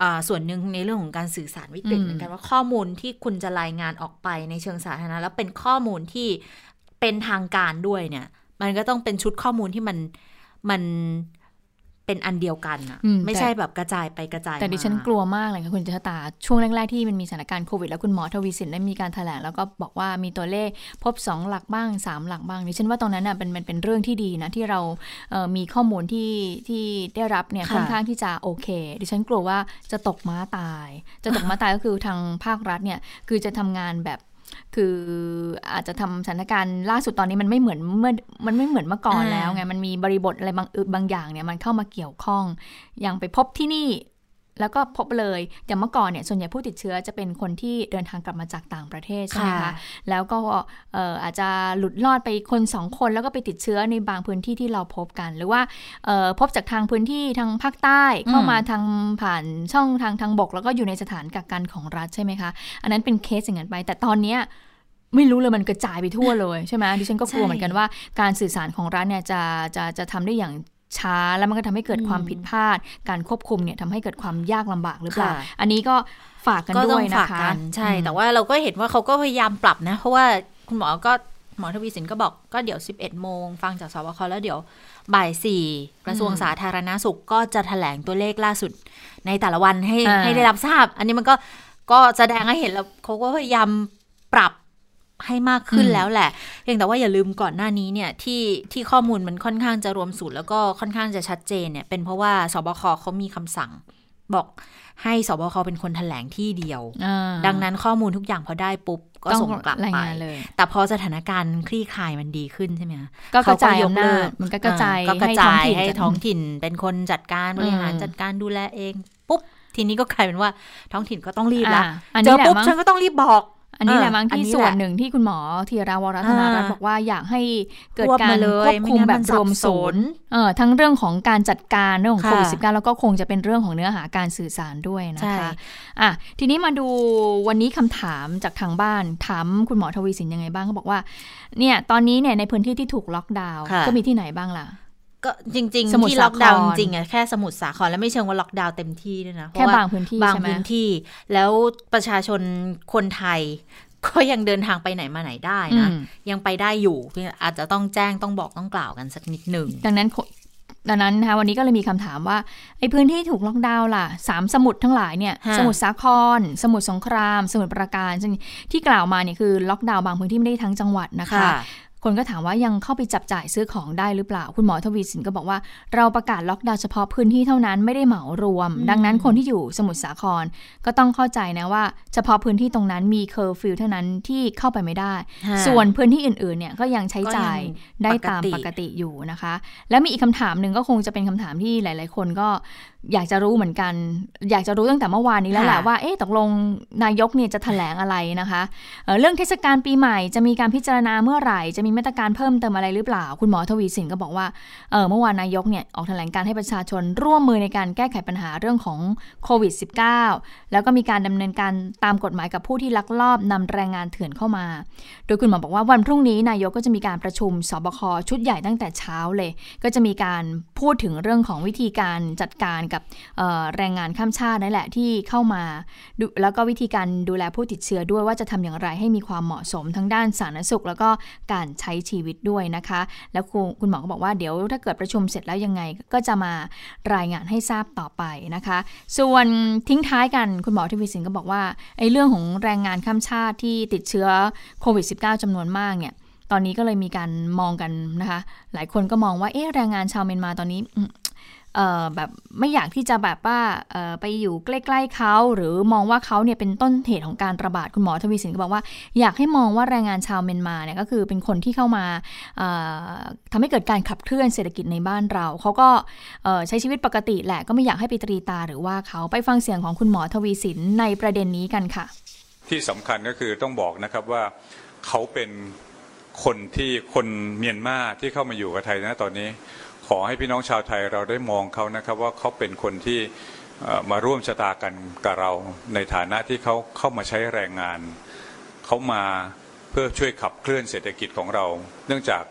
อ่าส่วนหนึ่งในเรื่องของการสื่อสารวิกฤตอืมเหมือนกันว่าข้อมูลที่คุณจะรายงานออกไปในเชิงสาธารณะแล้วเป็นข้อมูลที่เป็นทางการด้วยเนี่ย มันก็ต้องเป็นชุดข้อมูลที่มันมัน เป็นอันเดียวกันอะอืมไม่แต่ใช่แบบกระจายไปกระจาย แต่ดิฉันมากลัวมากเลยค่ะคุณจตตา ช่วงแรก ๆ ที่มันมีสถานการณ์โควิด แล้วคุณหมอทวีสินได้มีการแถลงแล้วก็บอกว่ามีตัวเลขพบ 2 หลักบ้าง 3 หลักบ้างดิฉันว่าตรงนั้นน่ะเป็นมันเป็นเรื่องที่ดีนะที่เราเอ่อมีข้อมูลที่ที่ได้รับเนี่ยค่ะค่อนข้างที่จะโอเค ดิฉันกลัวว่าจะตกม้าตาย จะตกม้าตายก็คือทางภาครัฐเนี่ยคือจะทำงานแบบ คืออาจจะทำสถานการณ์ล่าสุดตอนนี้มันไม่เหมือนเมื่อมันไม่เหมือนเมื่อก่อนอ่าแล้วไงมันมีบริบทอะไรบางบางอย่างเนี่ยมันเข้ามาเกี่ยวข้อง อย่างไปพบที่นี่ แล้วก็พบเลยอย่างเมื่อก่อนเนี่ยส่วนใหญ่ผู้ติดเชื้อจะเป็นคนที่เดินทางกลับมาจากต่างประเทศใช่ไหมค่ะคะแล้วก็เอ่ออาจจะหลุดรอดไปคนสองคนแล้วก็ไปติดเชื้อในบางพื้นที่ที่เราพบกัน หรือว่าเอ่อพบจากทางพื้นที่ทางภาคใต้เข้ามาทางผ่านช่องทางทางบก แล้วก็อยู่ในสถานกักกันของรัฐใช่ไหมคะอันนั้นเป็นเคสอย่างนั้นไป แต่ตอนเนี้ยไม่รู้เลยมันกระจายไปทั่วเลยใช่ไหมดิฉันก็กลัวใช่เหมือนกันว่าการสื่อสารของรัฐเนี่ยจะจะจะทำได้อย่าง ช้าแล้วมันก็ทำให้เกิดความผิดพลาด การควบคุมเนี่ยทำให้เกิดความยากลำบากหรือเปล่าค่ะอันนี้ก็ฝากกันก็ด้ต้วอยงนะฝากคะกันใช่อืมแต่ว่าเราก็เห็นว่าเขาก็พยายามปรับนะ เพราะว่าคุณหมอก็หมอทวีสินก็บอกก็เดี๋ยว 11 โมง ฟังจากสบคแล้วเดี๋ยวบ่ายสี่กระทรวงสาธารณาสุขก็จะแถลงตัวเลขล่าสุด ในแต่ละวันให้อ่าให้ได้รับทราบ อันนี้มันก็ก็แสดงให้เห็นแล้วเขาก็พยายามปรับ ให้มากขึ้นแล้วแหละ เพียงแต่ว่าอย่าลืมก่อนหน้านี้เนี่ยที่ที่ข้อมูลมันค่อนข้างจะรวมศูนย์แล้วก็ค่อนข้างจะชัดเจนเนี่ยเป็นเพราะว่าสบคเขามีคำสั่งบอกให้สบคเป็นคนแถลงที่เดียวอ่าดังนั้นข้อมูลทุกอย่างพอได้ปุ๊บ ก็ต้องส่งกลับรายไปงานเลยแต่พอสถานการณ์คลี่คลายมันดีขึ้นใช่ไหมคะก็กระจายเขอำนาจมันก็กระจายอ่ก็กระให้จาท้องยถิ่นให้จัดท้องถิ่นเป็นคนจัดการบริหารอืมจัดการดูแลเอง ปุ๊บ ทีนี้ก็กลายเป็นว่าท้องถิ่นก็ต้องรีบละอ่าอันเจนี้อแหละปุ๊บมั้งฉันก็ต้องรีบบอก อันนี้แหละเออมั้งอันที่นี้ส่วนแหละหนึ่งที่คุณหมอธีราวรัตนารัตน์อ่าบอกว่าอยากให้เกิดรวบการมาเลยควบคุมไม่งั้นแบมับนสัรบวมสศูนนย์เอ่อทั้งเรื่องของการจัดการเรื่องของค่ะโควิด -19 แล้วก็คงจะเป็นเรื่องของเนื้อหาการสื่อสารด้วยนะใช่คะอะทีนี้มาดูวันนี้คำถามจากทางบ้านถามคุณหมอทวีสินยังไงบ้างเขาบอกว่าเนี่ยตอนนี้เนี่ยในพื้นที่ที่ถูกล็อกดาวน์ค่ะก็มีที่ไหนบ้างล่ะ ก็จริงสมุๆที่ล็อกดาวน์สมุทรสาครจริงๆอะแค่สมุทรสาครแล้วไม่เชิงว่าล็อกดาวน์เต็มที่ด้วยนะเพแค่ราะว่าแค่บางพื้นที่ใช่ไหมบางพื้นที่ แล้วประชาชนคนไทยก็ยังเดินทางไปไหนมาไหนได้นะอืมยังไปได้อยู่เพียงอาจจะต้องแจ้งต้องบอกต้องกล่าวกันสักนิดหนึ่งดังนั้นดังนั้นนะคะวันนี้ก็เลยมีคำถามว่าไอ้พื้นที่ถูกล็อกดาวน์ล่ะสามสมุทรทั้งหลายเนี่ยฮะสมุทรสาคร สมุทรสงคราม สมุทรปราการซึ่งที่กล่าวมาเนี่ยคือล็อกดาวน์บางพื้นที่ไม่ได้ทั้งจังหวัดนะคะ ค่ะคนก็ถามว่ายังเข้าไปจับจ่ายซื้อของได้หรือเปล่า คุณหมอทวีศิลป์ก็บอกว่า เราประกาศล็อกดาวน์เฉพาะพื้นที่เท่านั้นไม่ได้เหมารวมอืมดังนั้นคนที่อยู่สมุทรสาคร ก็ต้องเข้าใจนะว่า เฉพาะพื้นที่ตรงนั้นมีเคอร์ฟิวเท่านั้นที่เข้าไปไม่ได้ค่ะส่วนพื้นที่อื่นๆเนี่ยก็ยังใช้จ่ายก็ยังได้ตามปกติปกติอยู่นะคะ แล้วมีอีกคำถามหนึ่งก็คงจะเป็นคำถามที่หลาย ๆ คนก็อยากจะรู้เหมือนกัน อยากจะรู้ตั้งแต่เมื่อวานนี้แล้วแหละค่ะว่าเอ๊ะตกลงนายกเนี่ยจะแถลงอะไรนะคะเอ่อเรื่องเทศกาลปีใหม่จะมีการพิจารณาเมื่อไหร่ จะมีมาตรการเพิ่มเติมอะไรหรือเปล่า คุณหมอทวีสินก็บอกว่าเออเมื่อวานนายกเนี่ยออกแถลงการให้ประชาชนร่วมมือในการแก้ไขปัญหาเรื่องของโควิด -19 แล้วก็มีการดำเนินการตามกฎหมายกับผู้ที่ลักลอบนำแรงงานเถื่อนเข้ามา โดยคุณหมอบอกว่าวันพรุ่งนี้นายกก็จะมีการประชุมสบคชุดใหญ่ตั้งแต่เช้าเลย ก็จะมีการพูดถึงเรื่องของวิธีการจัดการกับแรงงานข้ามชาตินั่นแหละที่เข้ามา แล้วก็วิธีการดูแลผู้ติดเชื้อด้วยว่าจะทำอย่างไรให้มีความเหมาะสมทั้งด้านสาธารณสุข แล้วก็การใช้ชีวิตด้วยนะคะ แล้วคุณคุณหมอก็บอกว่าเดี๋ยวถ้าเกิดประชุมเสร็จแล้วยังไงก็จะมารายงานให้ทราบต่อไปนะคะ ส่วนทิ้งท้ายกันคุณหมอทวีสินก็บอกว่าไอ้เรื่องของแรงงานข้ามชาติที่ติดเชื้อโควิด -19 จำนวนมากเนี่ยตอนนี้ก็เลยมีการมองกันนะคะ หลายคนก็มองว่า เอ๊ะ แรงงานชาวเมียนมาตอนนี้ แบบไม่อยากที่จะแบบว่าไปอยู่ใกล้ๆเขา หรือมองว่าเขาเนี่ยเป็นต้นเหตุของการระบาดคุณหมอทวีสินก็บอกว่า อยากให้มองว่าแรงงานชาวเมียนมาเนี่ยก็คือเป็นคนที่เข้ามาเอ่อทำให้เกิดการขับเคลื่อนเศรษฐกิจในบ้านเรา เขาก็ใช้ชีวิตปกติแหละก็ไม่อยากให้ไปตรีตาหรือว่าเขาไปฟังเสียงของคุณหมอทวีสินในประเด็นนี้กันค่ะ ที่สำคัญก็คือต้องบอกนะครับว่าเขาเป็นคนที่คนเมียนมาที่เข้ามาอยู่กับไทยนะตอนนี้ ขอให้พี่น้องชาวไทยเราได้มองเขานะครับว่าเขาเป็นคนที่มาร่วมชะตากันกับเราในฐานะที่เขาเข้ามาใช้แรงงาน เขามาเพื่อช่วยขับเคลื่อนเศรษฐกิจของเรา เนื่องจาก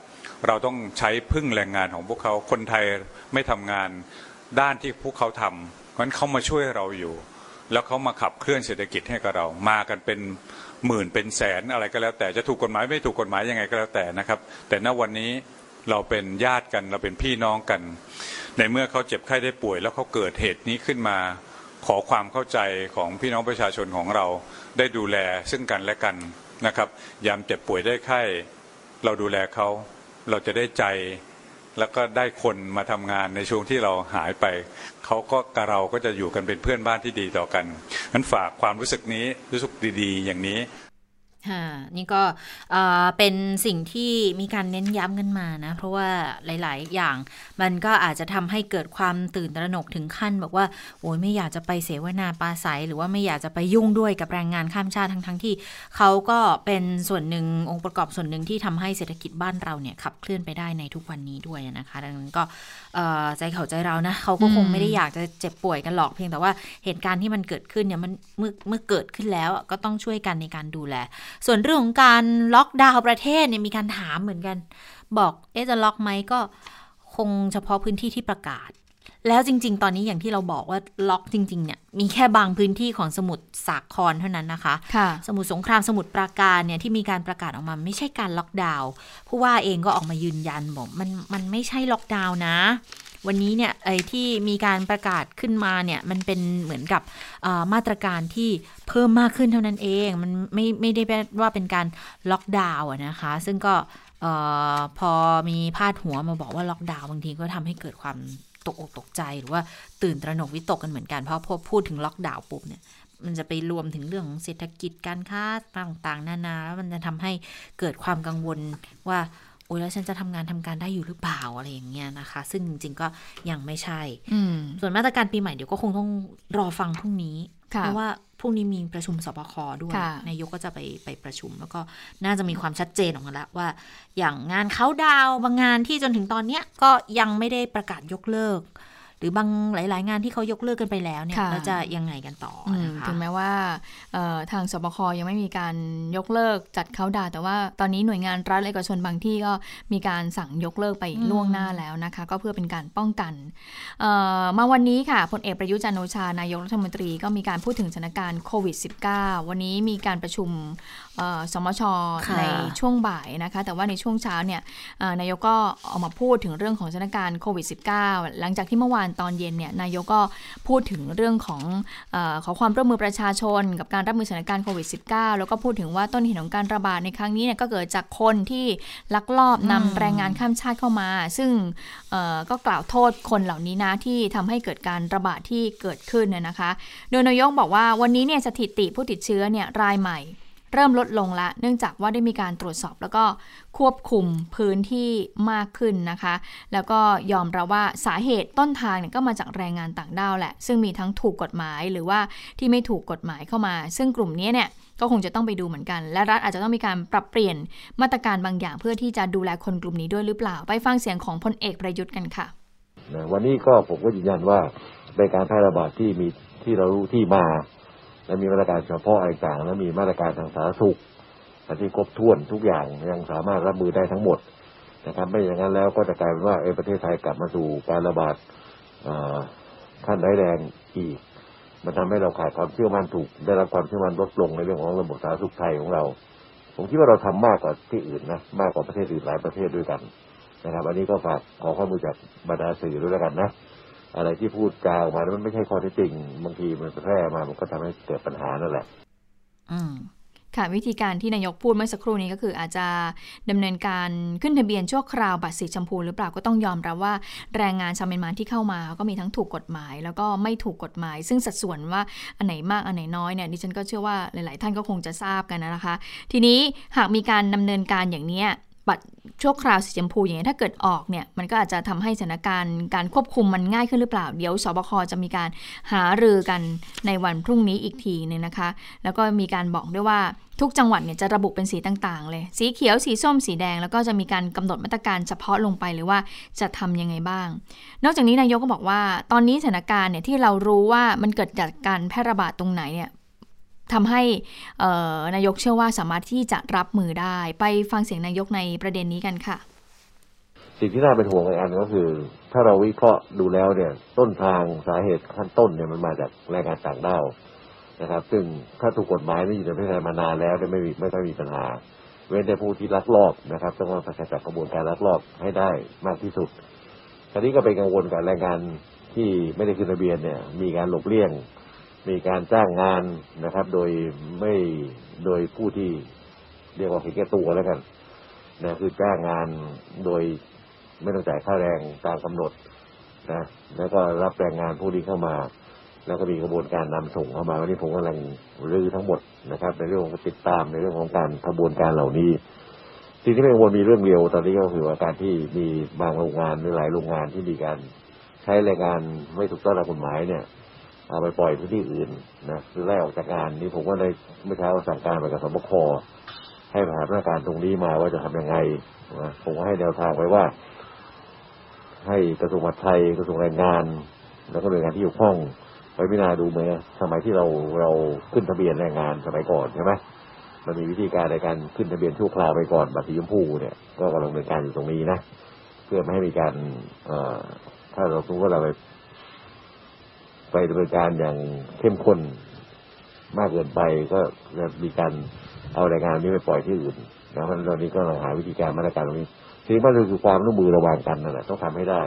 เราต้องใช้พึ่งแรงงานของพวกเขาคนไทยไม่ทำงานด้านที่พวกเขาทำเพราะฉะนั้นเขามาช่วยเราอยู่ แล้วเขามาขับเคลื่อนเศรษฐกิจให้กับเรามากันเป็นหมื่นเป็นแสนอะไรก็แล้วแต่จะถูกกฎหมายไม่ถูกกฎหมายยังไงก็แล้วแต่นะครับ แต่ณวันนี้ เราเป็นญาติกัน เราเป็นพี่น้องกัน ในเมื่อเขาเจ็บไข้ได้ป่วย แล้วเขาเกิดเหตุนี้ขึ้นมา ขอความเข้าใจของพี่น้องประชาชนของเราได้ดูแลซึ่งกันและกันนะครับ ยามเจ็บป่วยได้ไข้ เราดูแลเขา เราจะได้ใจแล้วก็ได้คนมาทำงานในช่วงที่เราหายไป เขาก็กับเราก็จะอยู่กันเป็นเพื่อนบ้านที่ดีต่อกันนั้นฝากความรู้สึกนี้รู้สึกดีๆ อย่างนี้ นี่ก็เป็นสิ่งที่มีการเน้นย้ำกันมานะ เพราะว่าหลาย ๆ อย่างมันก็อาจจะทำให้เกิดความตื่นตระหนกถึงขั้น บอกว่าโอ้ยไม่อยากจะไปเสวนาปราศัยหรือว่าไม่อยากจะไปยุ่งด้วยกับแรงงานข้ามชาติทั้งๆที่เขาก็เป็นส่วนหนึ่งองค์ประกอบส่วนหนึ่งที่ทำให้เศรษฐกิจบ้านเราเนี่ยขับเคลื่อนไปได้ในทุกวันนี้ด้วยนะคะ ดังนั้นก็ใจเขาใจเรานะเขาก็คงไม่ได้อยากจะเจ็บป่วยกันหรอกเพียงแต่ว่าเหตุการณ์ที่มันเกิดขึ้นเนี่ยมันเมื่อเมื่อเกิดขึ้นแล้วก็ต้องช่วยกันในการดูแลส่วนเรื่องของการล็อกดาวน์ประเทศเนี่ยมีการถามเหมือนกัน บอกเอ๊ะจะล็อกไหมก็คงเฉพาะพื้นที่ที่ประกาศ แล้วจริง ๆ ตอนนี้อย่างที่เราบอกว่าล็อกจริง ๆ เนี่ย มีแค่บางพื้นที่ของสมุทรสาครเท่านั้นนะคะค่ะสมุทรสงครามสมุทรปราการเนี่ยที่มีการประกาศออกมาไม่ใช่การล็อกดาวน์ผู้ว่าเองก็ออกมายืนยันบอกมันมันไม่ใช่ล็อกดาวน์นะ วันนี้เนี่ยไอ้ที่มีการประกาศขึ้นมาเนี่ยมันเป็นเหมือนกับมาตรการที่เพิ่มมากขึ้นเท่านั้นเอง มันไม่ไม่ได้แปลว่าเป็นการล็อกดาวน์อะนะคะ ซึ่งก็พอมีพาดหัวมาบอกว่าล็อกดาวน์บางทีก็ทำให้เกิดความตกอกตกใจหรือว่าตื่นตระหนกวิตกกันเหมือนกัน เพราะพอพูดถึงล็อกดาวน์ปุ๊บเนี่ยมันจะไปรวมถึงเรื่องของเศรษฐกิจการค้าต่างๆ นานาแล้วมันจะทำให้เกิดความกังวลว่า โอ้ยแล้วฉันจะทำงานทำการได้อยู่หรือเปล่าอะไรอย่างเงี้ยนะคะ ซึ่งจริงๆก็ยังไม่ใช่ อืมส่วนมาตรการปีใหม่เดี๋ยวก็คงต้องรอฟังพรุ่งนี้ค่ะเพราะว่าพรุ่งนี้มีประชุมสบคด้วยค่ะนายกก็จะไปไปประชุม แล้วก็น่าจะมีความชัดเจนออกมาแล้วว่า อย่างงานเขาดาวน์บางงานที่จนถึงตอนเนี้ยก็ยังไม่ได้ประกาศยกเลิก หรือบางหลาย ๆ งานที่เขายกเลิกกันไปแล้วเนี่ยค่ะเราจะยังไงกันต่ออืมนะคะถึงแม้ว่าเอ่อทางสบคยังไม่มีการยกเลิกจัดเขาดาวน์แต่ว่าตอนนี้หน่วยงานรัฐและเอกชนบางที่ก็มีการสั่งยกเลิกไปอืมล่วงหน้าแล้วนะคะ ก็เพื่อเป็นการป้องกันเอ่อมาวันนี้ค่ะพลเอกประยุทธ์จันทร์โอชานายกรัฐมนตรีก็มีการพูดถึงสถานการณ์โควิด -19 วันนี้มีการประชุมเอ่อ สมชค่ะในช่วงบ่ายนะคะ แต่ว่าในช่วงเช้าเนี่ยเอ่อนายกก็ออกมาพูดถึงเรื่องของสถานการณ์โควิด -19 หลังจากที่เมื่อวานตอนเย็นเนี่ยนายกก็พูดถึงเรื่องของเออขอความร่วมมือประชาชน กับการรับมือสถานการณ์โควิด -19 แล้วก็พูดถึงว่าต้นเหตุของการระบาดในครั้งนี้เนี่ยก็เกิดจากคนที่ลักลอบนำอืมแรงงานข้ามชาติเข้ามา ซึ่งเอ่อก็กล่าวโทษคนเหล่านี้นะที่ทำให้เกิดการระบาดที่เกิดขึ้นน่ยนะคะ โดยนายกบอกว่าวันนี้เนี่ยสถิติผู้ติดเชื้อเนี่ยรายใหม่ เริ่มลดลงละเนื่องจากว่าได้มีการตรวจสอบแล้วก็ควบคุมพื้นที่มากขึ้นนะคะ แล้วก็ยอมรับว่าสาเหตุต้นทางเนี่ยก็มาจากแรงงานต่างด้าวแหละ ซึ่งมีทั้งถูกกฎหมายหรือว่าที่ไม่ถูกกฎหมายเข้ามา ซึ่งกลุ่มนี้เนี่ยก็คงจะต้องไปดูเหมือนกัน และรัฐอาจจะต้องมีการปรับเปลี่ยนมาตรการบางอย่าง เพื่อที่จะดูแลคนกลุ่มนี้ด้วยหรือเปล่า ไปฟังเสียงของพลเอกประยุทธ์กันค่ะวันนี้ก็ผมก็ยืนยันว่าเป็นการแพร่ระบาดที่มีที่เรารู้ที่มา และมีมาตรการเฉพาะอะไรต่างและมีมาตรการทางสาธารณสุขที่ครบถ้วนทุกอย่างยังสามารถรับมือได้ทั้งหมดนะครับไม่อย่างนั้นแล้วก็จะกลายเป็นว่าเออประเทศไทยกลับมาสู่การระบาดอ่าขั้นร้ายแรงอีก มันทำให้เราขาดความเชื่อมั่นถูก ได้รับความเชื่อมั่นลดลงในเรื่องของระบบสาธารณสุขไทยของเรา ผมคิดว่าเราทำมากกว่าที่อื่นนะมากกว่าประเทศอื่นหลายประเทศด้วยกันนะครับ อันนี้ก็ฝากขอข้อมูลจากบรรดาสื่อด้วยแล้วกันนะ อะไรที่พูดจาออกมาแล้วมันไม่ใช่ข้อเท็จจริง บางทีมันแพร่มามันก็ทำให้เกิดปัญหานั่นแหละ อืมค่ะวิธีการที่นายกพูดเมื่อสักครู่นี้ก็คืออาจจะดำเนินการขึ้นทะเบียนชั่วคราวบัตรสีชมพูหรือเปล่าก็ต้องยอมรับว่าแรงงานชาวเมียนมาที่เข้ามาก็มีทั้งถูกกฎหมาย แล้วก็ไม่ถูกกฎหมาย ซึ่งสัดส่วนว่าอันไหนมากอันไหนน้อยเนี่ยดิฉันก็เชื่อว่าหลาย ๆ ท่านก็คงจะทราบกันนะคะ ทีนี้หากมีการดำเนินการอย่างเนี้ย บัตรชั่วคราวสีชมพูอย่างนี้ยถ้าเกิดออกเนี่ยมันก็อาจจะทำให้สถานการณ์การควบคุมมันง่ายขึ้นหรือเปล่า เดี๋ยวสบคจะมีการหารือกันในวันพรุ่งนี้อีกทีนึงนะคะ แล้วก็มีการบอกด้วยว่าทุกจังหวัดเนี่ยจะระบุเป็นสีต่างๆ เลย สีเขียวสีส้มสีแดง แล้วก็จะมีการกำหนดมาตรการเฉพาะลงไปเลยว่าจะทำยังไงบ้าง นอกจากนี้นายกก็บอกว่า ตอนนี้สถานการณ์เนี่ยที่เรารู้ว่ามันเกิดจากการแพร่ระบาดตรงไหนเนี่ย ทำให้นายกเชื่อว่าสามารถที่จะรับมือได้ ไปฟังเสียงนายกในประเด็นนี้กันค่ะ สิ่งที่น่าเป็นห่วงอีกอันก็คือ ถ้าเราวิเคราะห์ดูแล้วเนี่ยต้นทางสาเหตุขั้นต้นเนี่ยมันมาจากแรงงานต่างด้าวนะครับ ซึ่งถ้าถูกกฎหมายนี่อยู่ในประเทศไทยมานานแล้วไม่มีไม่ต้องมีปัญหา เว้นแต่ผู้ที่ลักลอบนะครับต้องมาสกัดกระบวนการลักลอบให้ได้มากที่สุดคราวนี้ก็เป็นกังวลกับแรงงานที่ไม่ได้ขึ้นทะเบียนเนี่ยมีการหลบเลี่ยง มีการจ้างงานนะครับ โดยไม่โดยผู้ที่เรียกว่าเห็นแก่ตัวแล้วกันนะคือจ้างงานโดยไม่ต้องจ่ายค่าแรงตามกำหนดนะแล้วก็รับแรงงานผู้นี้เข้ามา แล้วก็มีกระบวนการนำส่งเข้ามาวันนี้ผมกำลังรื้อทั้งหมดนะครับ ในเรื่องของติดตามในเรื่องของการกระบวนการเหล่านี้สิ่งที่เป็นวลมีเรื่องเดียวตอนนี้ก็คือว่าการที่มีบางโรงงานหรือหลายโรงงานที่มีการใช้แรงงานไม่ถูกต้องตามกฎหมายเนี่ย เอาไปปล่อยพื้นที่อื่นนะคือไล่ออกจากงานนี่ผมก็เลยเมื่อเช้าสั่งการไปกับสบคให้หามาตรการตรงนี้มาว่าจะทำยังไงนะผมก็ให้แนวทางไว้ว่า ให้กระทรวงมหาดไทยกระทรวงแรงงาน แล้วก็หน่วยงานที่เกี่ยวข้องไปพิจารณาดูเหมสมัยที่เราเราขึ้นทะเบียนแรงงานสมัยก่อนใช่ไหมมันมีวิธีการในการขึ้นทะเบียนชั่วคราวไปก่อนบัตรสีชมพูเนี่ยก็กำลังดำเนินการอยู่ตรงนี้นะเพื่อไม่ให้มีการ เอ่อถ้าเราสมมติว่าเราไป ไปดำเนินการอย่างเข้มข้นมากเกินไปก็จะมีการเอาแรงงานนี้ไปปล่อยที่อื่นนะเพราะตอนนี้ก็เราหาวิธีการมาตรการตรงนี้ที่มันคือความร่วมมือระหว่างกันนั่นแหละต้องทำให้ได้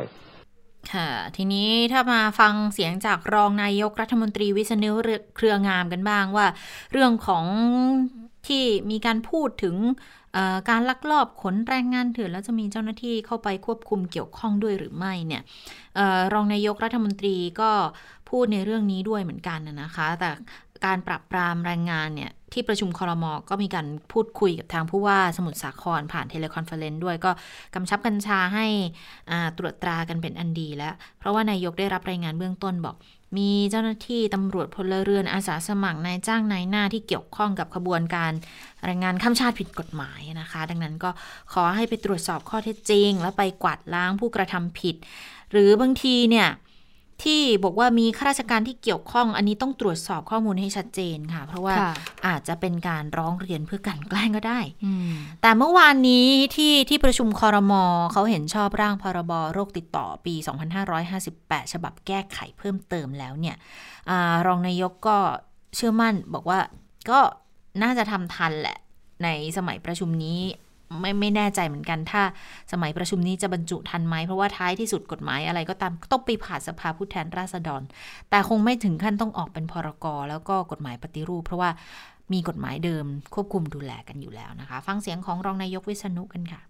ค่ะทีนี้ถ้ามาฟังเสียงจากรองนายกรัฐมนตรีวิษณุเครืองามกันบ้างว่า เรื่องของที่มีการพูดถึงการลักลอบขนแรงงานเถื่อนแล้วจะมีเจ้าหน้าที่เข้าไปควบคุมเกี่ยวข้องด้วยหรือไม่เนี่ยออรองนายกรัฐมนตรีก็ พูดในเรื่องนี้ด้วยเหมือนกันนะนะคะ แต่การปราบปรามแรงงานเนี่ยที่ประชุมคอรมอก็มีการพูดคุยกับทางผู้ว่าสมุทรสาครผ่าน teleconference ด้วยก็กำชับกัญชาให้ตรวจตรากันเป็นอันดีแล้ว เพราะว่านายกได้รับรายงานเบื้องต้นบอก มีเจ้าหน้าที่ตำรวจพลเรือนอาสาสมัครนายจ้างนายหน้าที่เกี่ยวข้องกับขบวนการแรงงานข้ามชาติผิดกฎหมายนะคะ ดังนั้นก็ขอให้ไปตรวจสอบข้อเท็จจริง แล้วไปกวาดล้างผู้กระทำผิด หรือบางทีเนี่ย ที่บอกว่ามีข้าราชการที่เกี่ยวข้อง อันนี้ต้องตรวจสอบข้อมูลให้ชัดเจนค่ะ เพราะว่าอาจจะเป็นการร้องเรียนเพื่อการแกล้งก็ได้ แต่เมื่อวานนี้ที่ที่ประชุมคอรมอเขาเห็นชอบร่างพรบโรคติดต่อปี 2558 ฉบับแก้ไขเพิ่มเติมแล้วเนี่ยอรองนายกก็เชื่อมั่นบอกว่าก็น่าจะทำทันแหละในสมัยประชุมนี้ ไม่ไม่แน่ใจเหมือนกัน ถ้าสมัยประชุมนี้จะบรรจุทันไหมเพราะว่าท้ายที่สุดกฎหมายอะไรก็ตามต้องไปผ่านสภาผู้แทนราษฎร แต่คงไม่ถึงขั้นต้องออกเป็นพรกรแล้วก็กฎหมายปฏิรูป เพราะว่ามีกฎหมายเดิมควบคุมดูแลกันอยู่แล้วนะคะ ฟังเสียงของรองนายกวิษณุกันค่ะ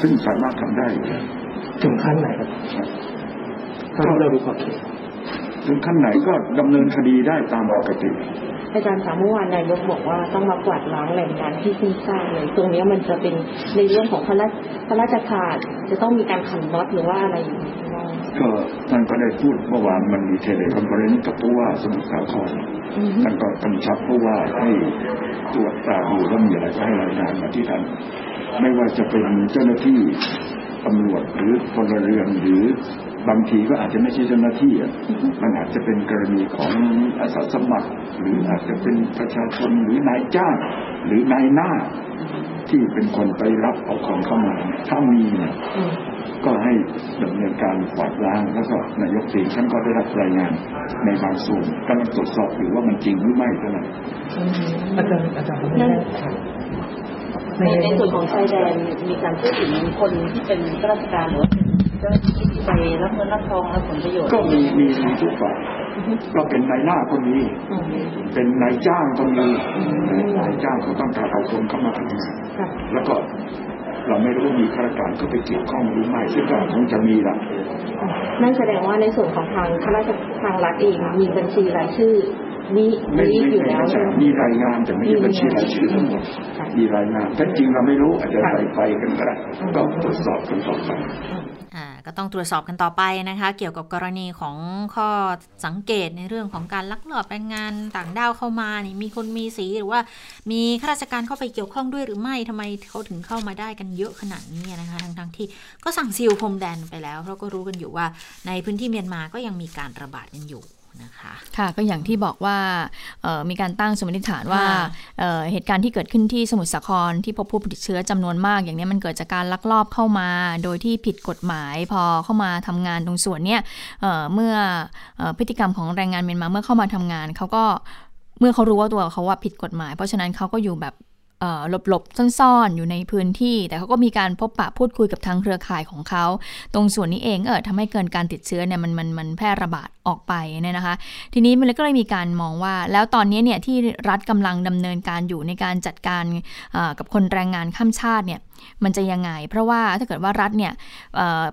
ซึ่งสามารถทำได้ถึงขั้นไหนครับถ้าเราดูขอบเขตถึงขั้นไหนก็ดำเนินคดีได้ตามปกติ อาจารย์สามเมื่อวานนายกบอกว่าต้องมากวาดล้างแหล่งงานที่ซึ่งสร้างเลยตรงนี้มันจะเป็นในเรื่องของพระราชพระราชทานจะต้องมีการขันน็อตหรือว่าอะไรก็ท่านก็ได้พูดเมื่อวานมันมีเทเลคอนเฟอเรนซ์กับผู้ว่าสมุทรสาครท่านก็กำชับผู้ว่าให้ตรวจตาดูแล้วมีอะไรก็ให้รายงานมาที่ท่านไม่ว่าจะเป็นเจ้าหน้าที่ ตำรวจหรือพลเรือนหรือบางทีก็อาจจะไม่ใช่เจ้าหน้าที่มันอาจจะเป็นกรณีของอาสาสมัคร หรืออาจจะเป็นประชาชนหรือนายจ้างหรือนายหน้า ที่เป็นคนไปรับเอาคนเข้ามาถ้ามีเนี่ยก็ให้ดำเนินการกวาดล้างแล้วก็นายกตีท่านก็ได้รับรายงานในบางส่วนกำลังตรวจสอบอยู่ว่ามันจริงหรือไม่เท่านั้นอาจารย์อาจารย์ ในในส่วนของชายแดนมีการพูดถึงคนที่เป็นข้าราชการหรือเจ้าหน้าที่ที่ไปรับเงินรับทองรับผลประโยชน์ ก็มีมีมีทุกฝ่ายก็เป็นนายหน้าคนนี้ เป็นนายจ้างคนนี้นายจ้างเขาต้องการเอาคนเข้ามาทำงานแล้วก็เราไม่รู้มีข้าราชการก็ไปเกี่ยวข้องหรือไม่ซึ่งก็คงจะมีละนั่นแสดงว่าในส่วนของทางข้าราชทางรัฐเองมีบัญชีรายชื่อ มีมีอยู่แล้วมีรายงานแต่ไม่ใช่บัญชีรายชื่อทั้งหมดมีรายงานแต่จริงเราไม่รู้อาจจะไปไปกันก็ได้ก็ตรวจสอบกันต่อไปก็ต้องตรวจสอบกันต่อไปนะคะ เกี่ยวกับกรณีของข้อสังเกตในเรื่องของการลักลอบแรงงานต่างด้าวเข้ามานี่มีคนมีสีหรือว่ามีข้าราชการเข้าไปเกี่ยวข้องด้วยหรือไม่ทำไมเขาถึงเข้ามาได้กันเยอะขนาดนี้นะคะทั้งทั้งที่ก็สั่งซีลพรมแดนไปแล้ว เพราะก็รู้กันอยู่ว่าในพื้นที่เมียนมาก็ยังมีการระบาดกันอยู่ นะคะค่ะก็อย่างที่บอกว่ามีการตั้งสมมติฐานว่าเหตุการณ์ที่เกิดขึ้นที่สมุทรสาครที่พบผู้ติดเชื้อจำนวนมาก อย่างนี้มันเกิดจากการลักลอบเข้ามา โดยที่ผิดกฎหมายพอเข้ามาทำงานตรงส่วนเนี้ยเมื่อพฤติกรรมของแรงงานเมียนมาเมื่อเข้ามาทำงานเขาก็เมื่อเขารู้ว่าตัวเขาว่าผิดกฎหมาย เพราะฉะนั้นเขาก็อยู่แบบ หลบๆ ซ่อนๆ อยู่ในพื้นที่ แต่เขาก็มีการพบปะพูดคุยกับทางเครือข่ายของเขา ตรงส่วนนี้เองเออทำให้เกินการติดเชื้อเนี่ยมันมันมันแพร่ระบาดออกไปเนี่ยนะคะ ทีนี้มันก็เลยมีการมองว่า แล้วตอนนี้เนี่ยที่รัฐกำลังดำเนินการอยู่ในการจัดการกับคนแรงงานข้ามชาติเนี่ย มันจะยังไง เพราะว่าถ้าเกิดว่ารัฐเนี่ย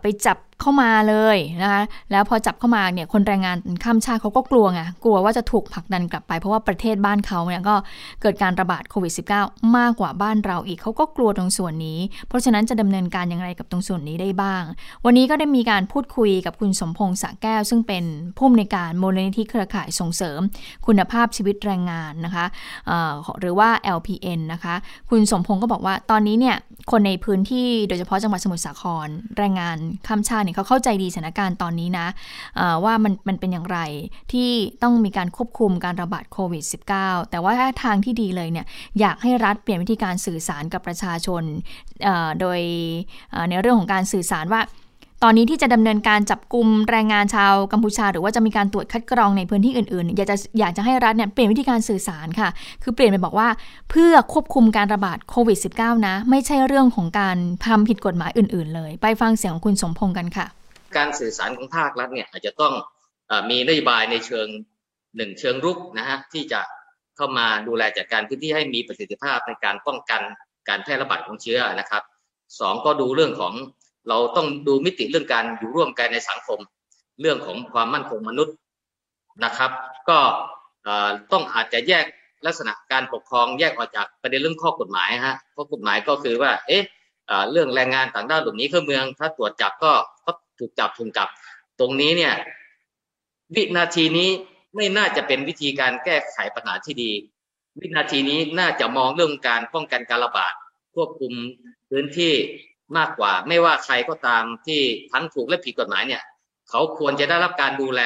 ไปจับเข้ามาเลยนะคะแล้วพอจับเข้ามาเนี่ยคนแรงงานข้ามชาติเขาก็กลัวไงกลัวว่าจะถูกผลักดันกลับไป เพราะว่าประเทศบ้านเขาเนี่ยก็เกิดการระบาดโควิด -19 มากกว่าบ้านเราอีกเขาก็กลัวตรงส่วนนี้ เพราะฉะนั้นจะดำเนินการอย่างไรกับตรงส่วนนี้ได้บ้าง วันนี้ก็ได้มีการพูดคุยกับคุณสมพงษ์สะแก้ว ซึ่งเป็นผู้อำนวยการมูลนิธิเครือข่ายส่งเสริม คุณภาพชีวิตแรงงานนะคะหรือว่า LPN นะคะ คุณสมพงษ์ก็บอกว่าตอนนี้เนี่ยคนคนในพื้นที่โดยเฉพาะจังหวัดสมุทรสาครแรงงานข้ามชาติเนี่ยเขาเข้าใจดีสถานการณ์ตอนนี้นะว่ามันมันเป็นอย่างไรที่ต้องมีการควบคุมการระบาดโควิด -19 แต่ว่าถ้าทางที่ดีเลยเนี่ยอยากให้รัฐเปลี่ยนวิธีการสื่อสารกับประชาชนโดยในเรื่องของการสื่อสารว่า ตอนนี้ที่จะดำเนินการจับกลุ่มแรงงานชาวกัมพูชา หรือว่าจะมีการตรวจคัดกรองในพื้นที่อื่นๆ อยากจะอยากจะให้รัฐเนี่ยเปลี่ยนวิธีการสื่อสารค่ะ คือเปลี่ยนไปบอกว่าเพื่อควบคุมการระบาดโควิด -19 นะ ไม่ใช่เรื่องของการทำผิดกฎหมายอื่น ๆ เลย ไปฟังเสียงของคุณสมพงษ์กันค่ะ การสื่อสารของภาครัฐเนี่ยอาจจะต้องมีนโยบายในเชิงหนึ่งเชิงรุกนะฮะที่จะเข้ามาดูแลจัดการพื้นที่ให้มีประสิทธิภาพในการป้องกันการแพร่ระบาดของเชื้อนะครับสองก็ดูเรื่องของ เราต้องดูมิติเรื่องการอยู่ร่วมกันในสังคม เรื่องของความมั่นคงมนุษย์นะครับ ก็ต้องอาจจะแยกลักษณะการปกครองแยกออกจากประเด็นเรื่องข้อกฎหมายฮะเพราะกฎหมายก็คือว่า เอ๊ะเรื่องแรงงานต่างด้าวหลบหนีเข้าเมือง ถ้าตรวจจับก็ก็ถูกจับถูกจับ ตรงนี้เนี่ยวินาทีนี้ไม่น่าจะเป็นวิธีการแก้ไขปัญหาที่ดี วินาทีนี้น่าจะมองเรื่องการป้องกันการระบาดควบคุมพื้นที่ มากกว่า ไม่ว่าใครก็ตามที่ทั้งถูกและผิดกฎหมายเนี่ย เขาควรจะได้รับการดูแล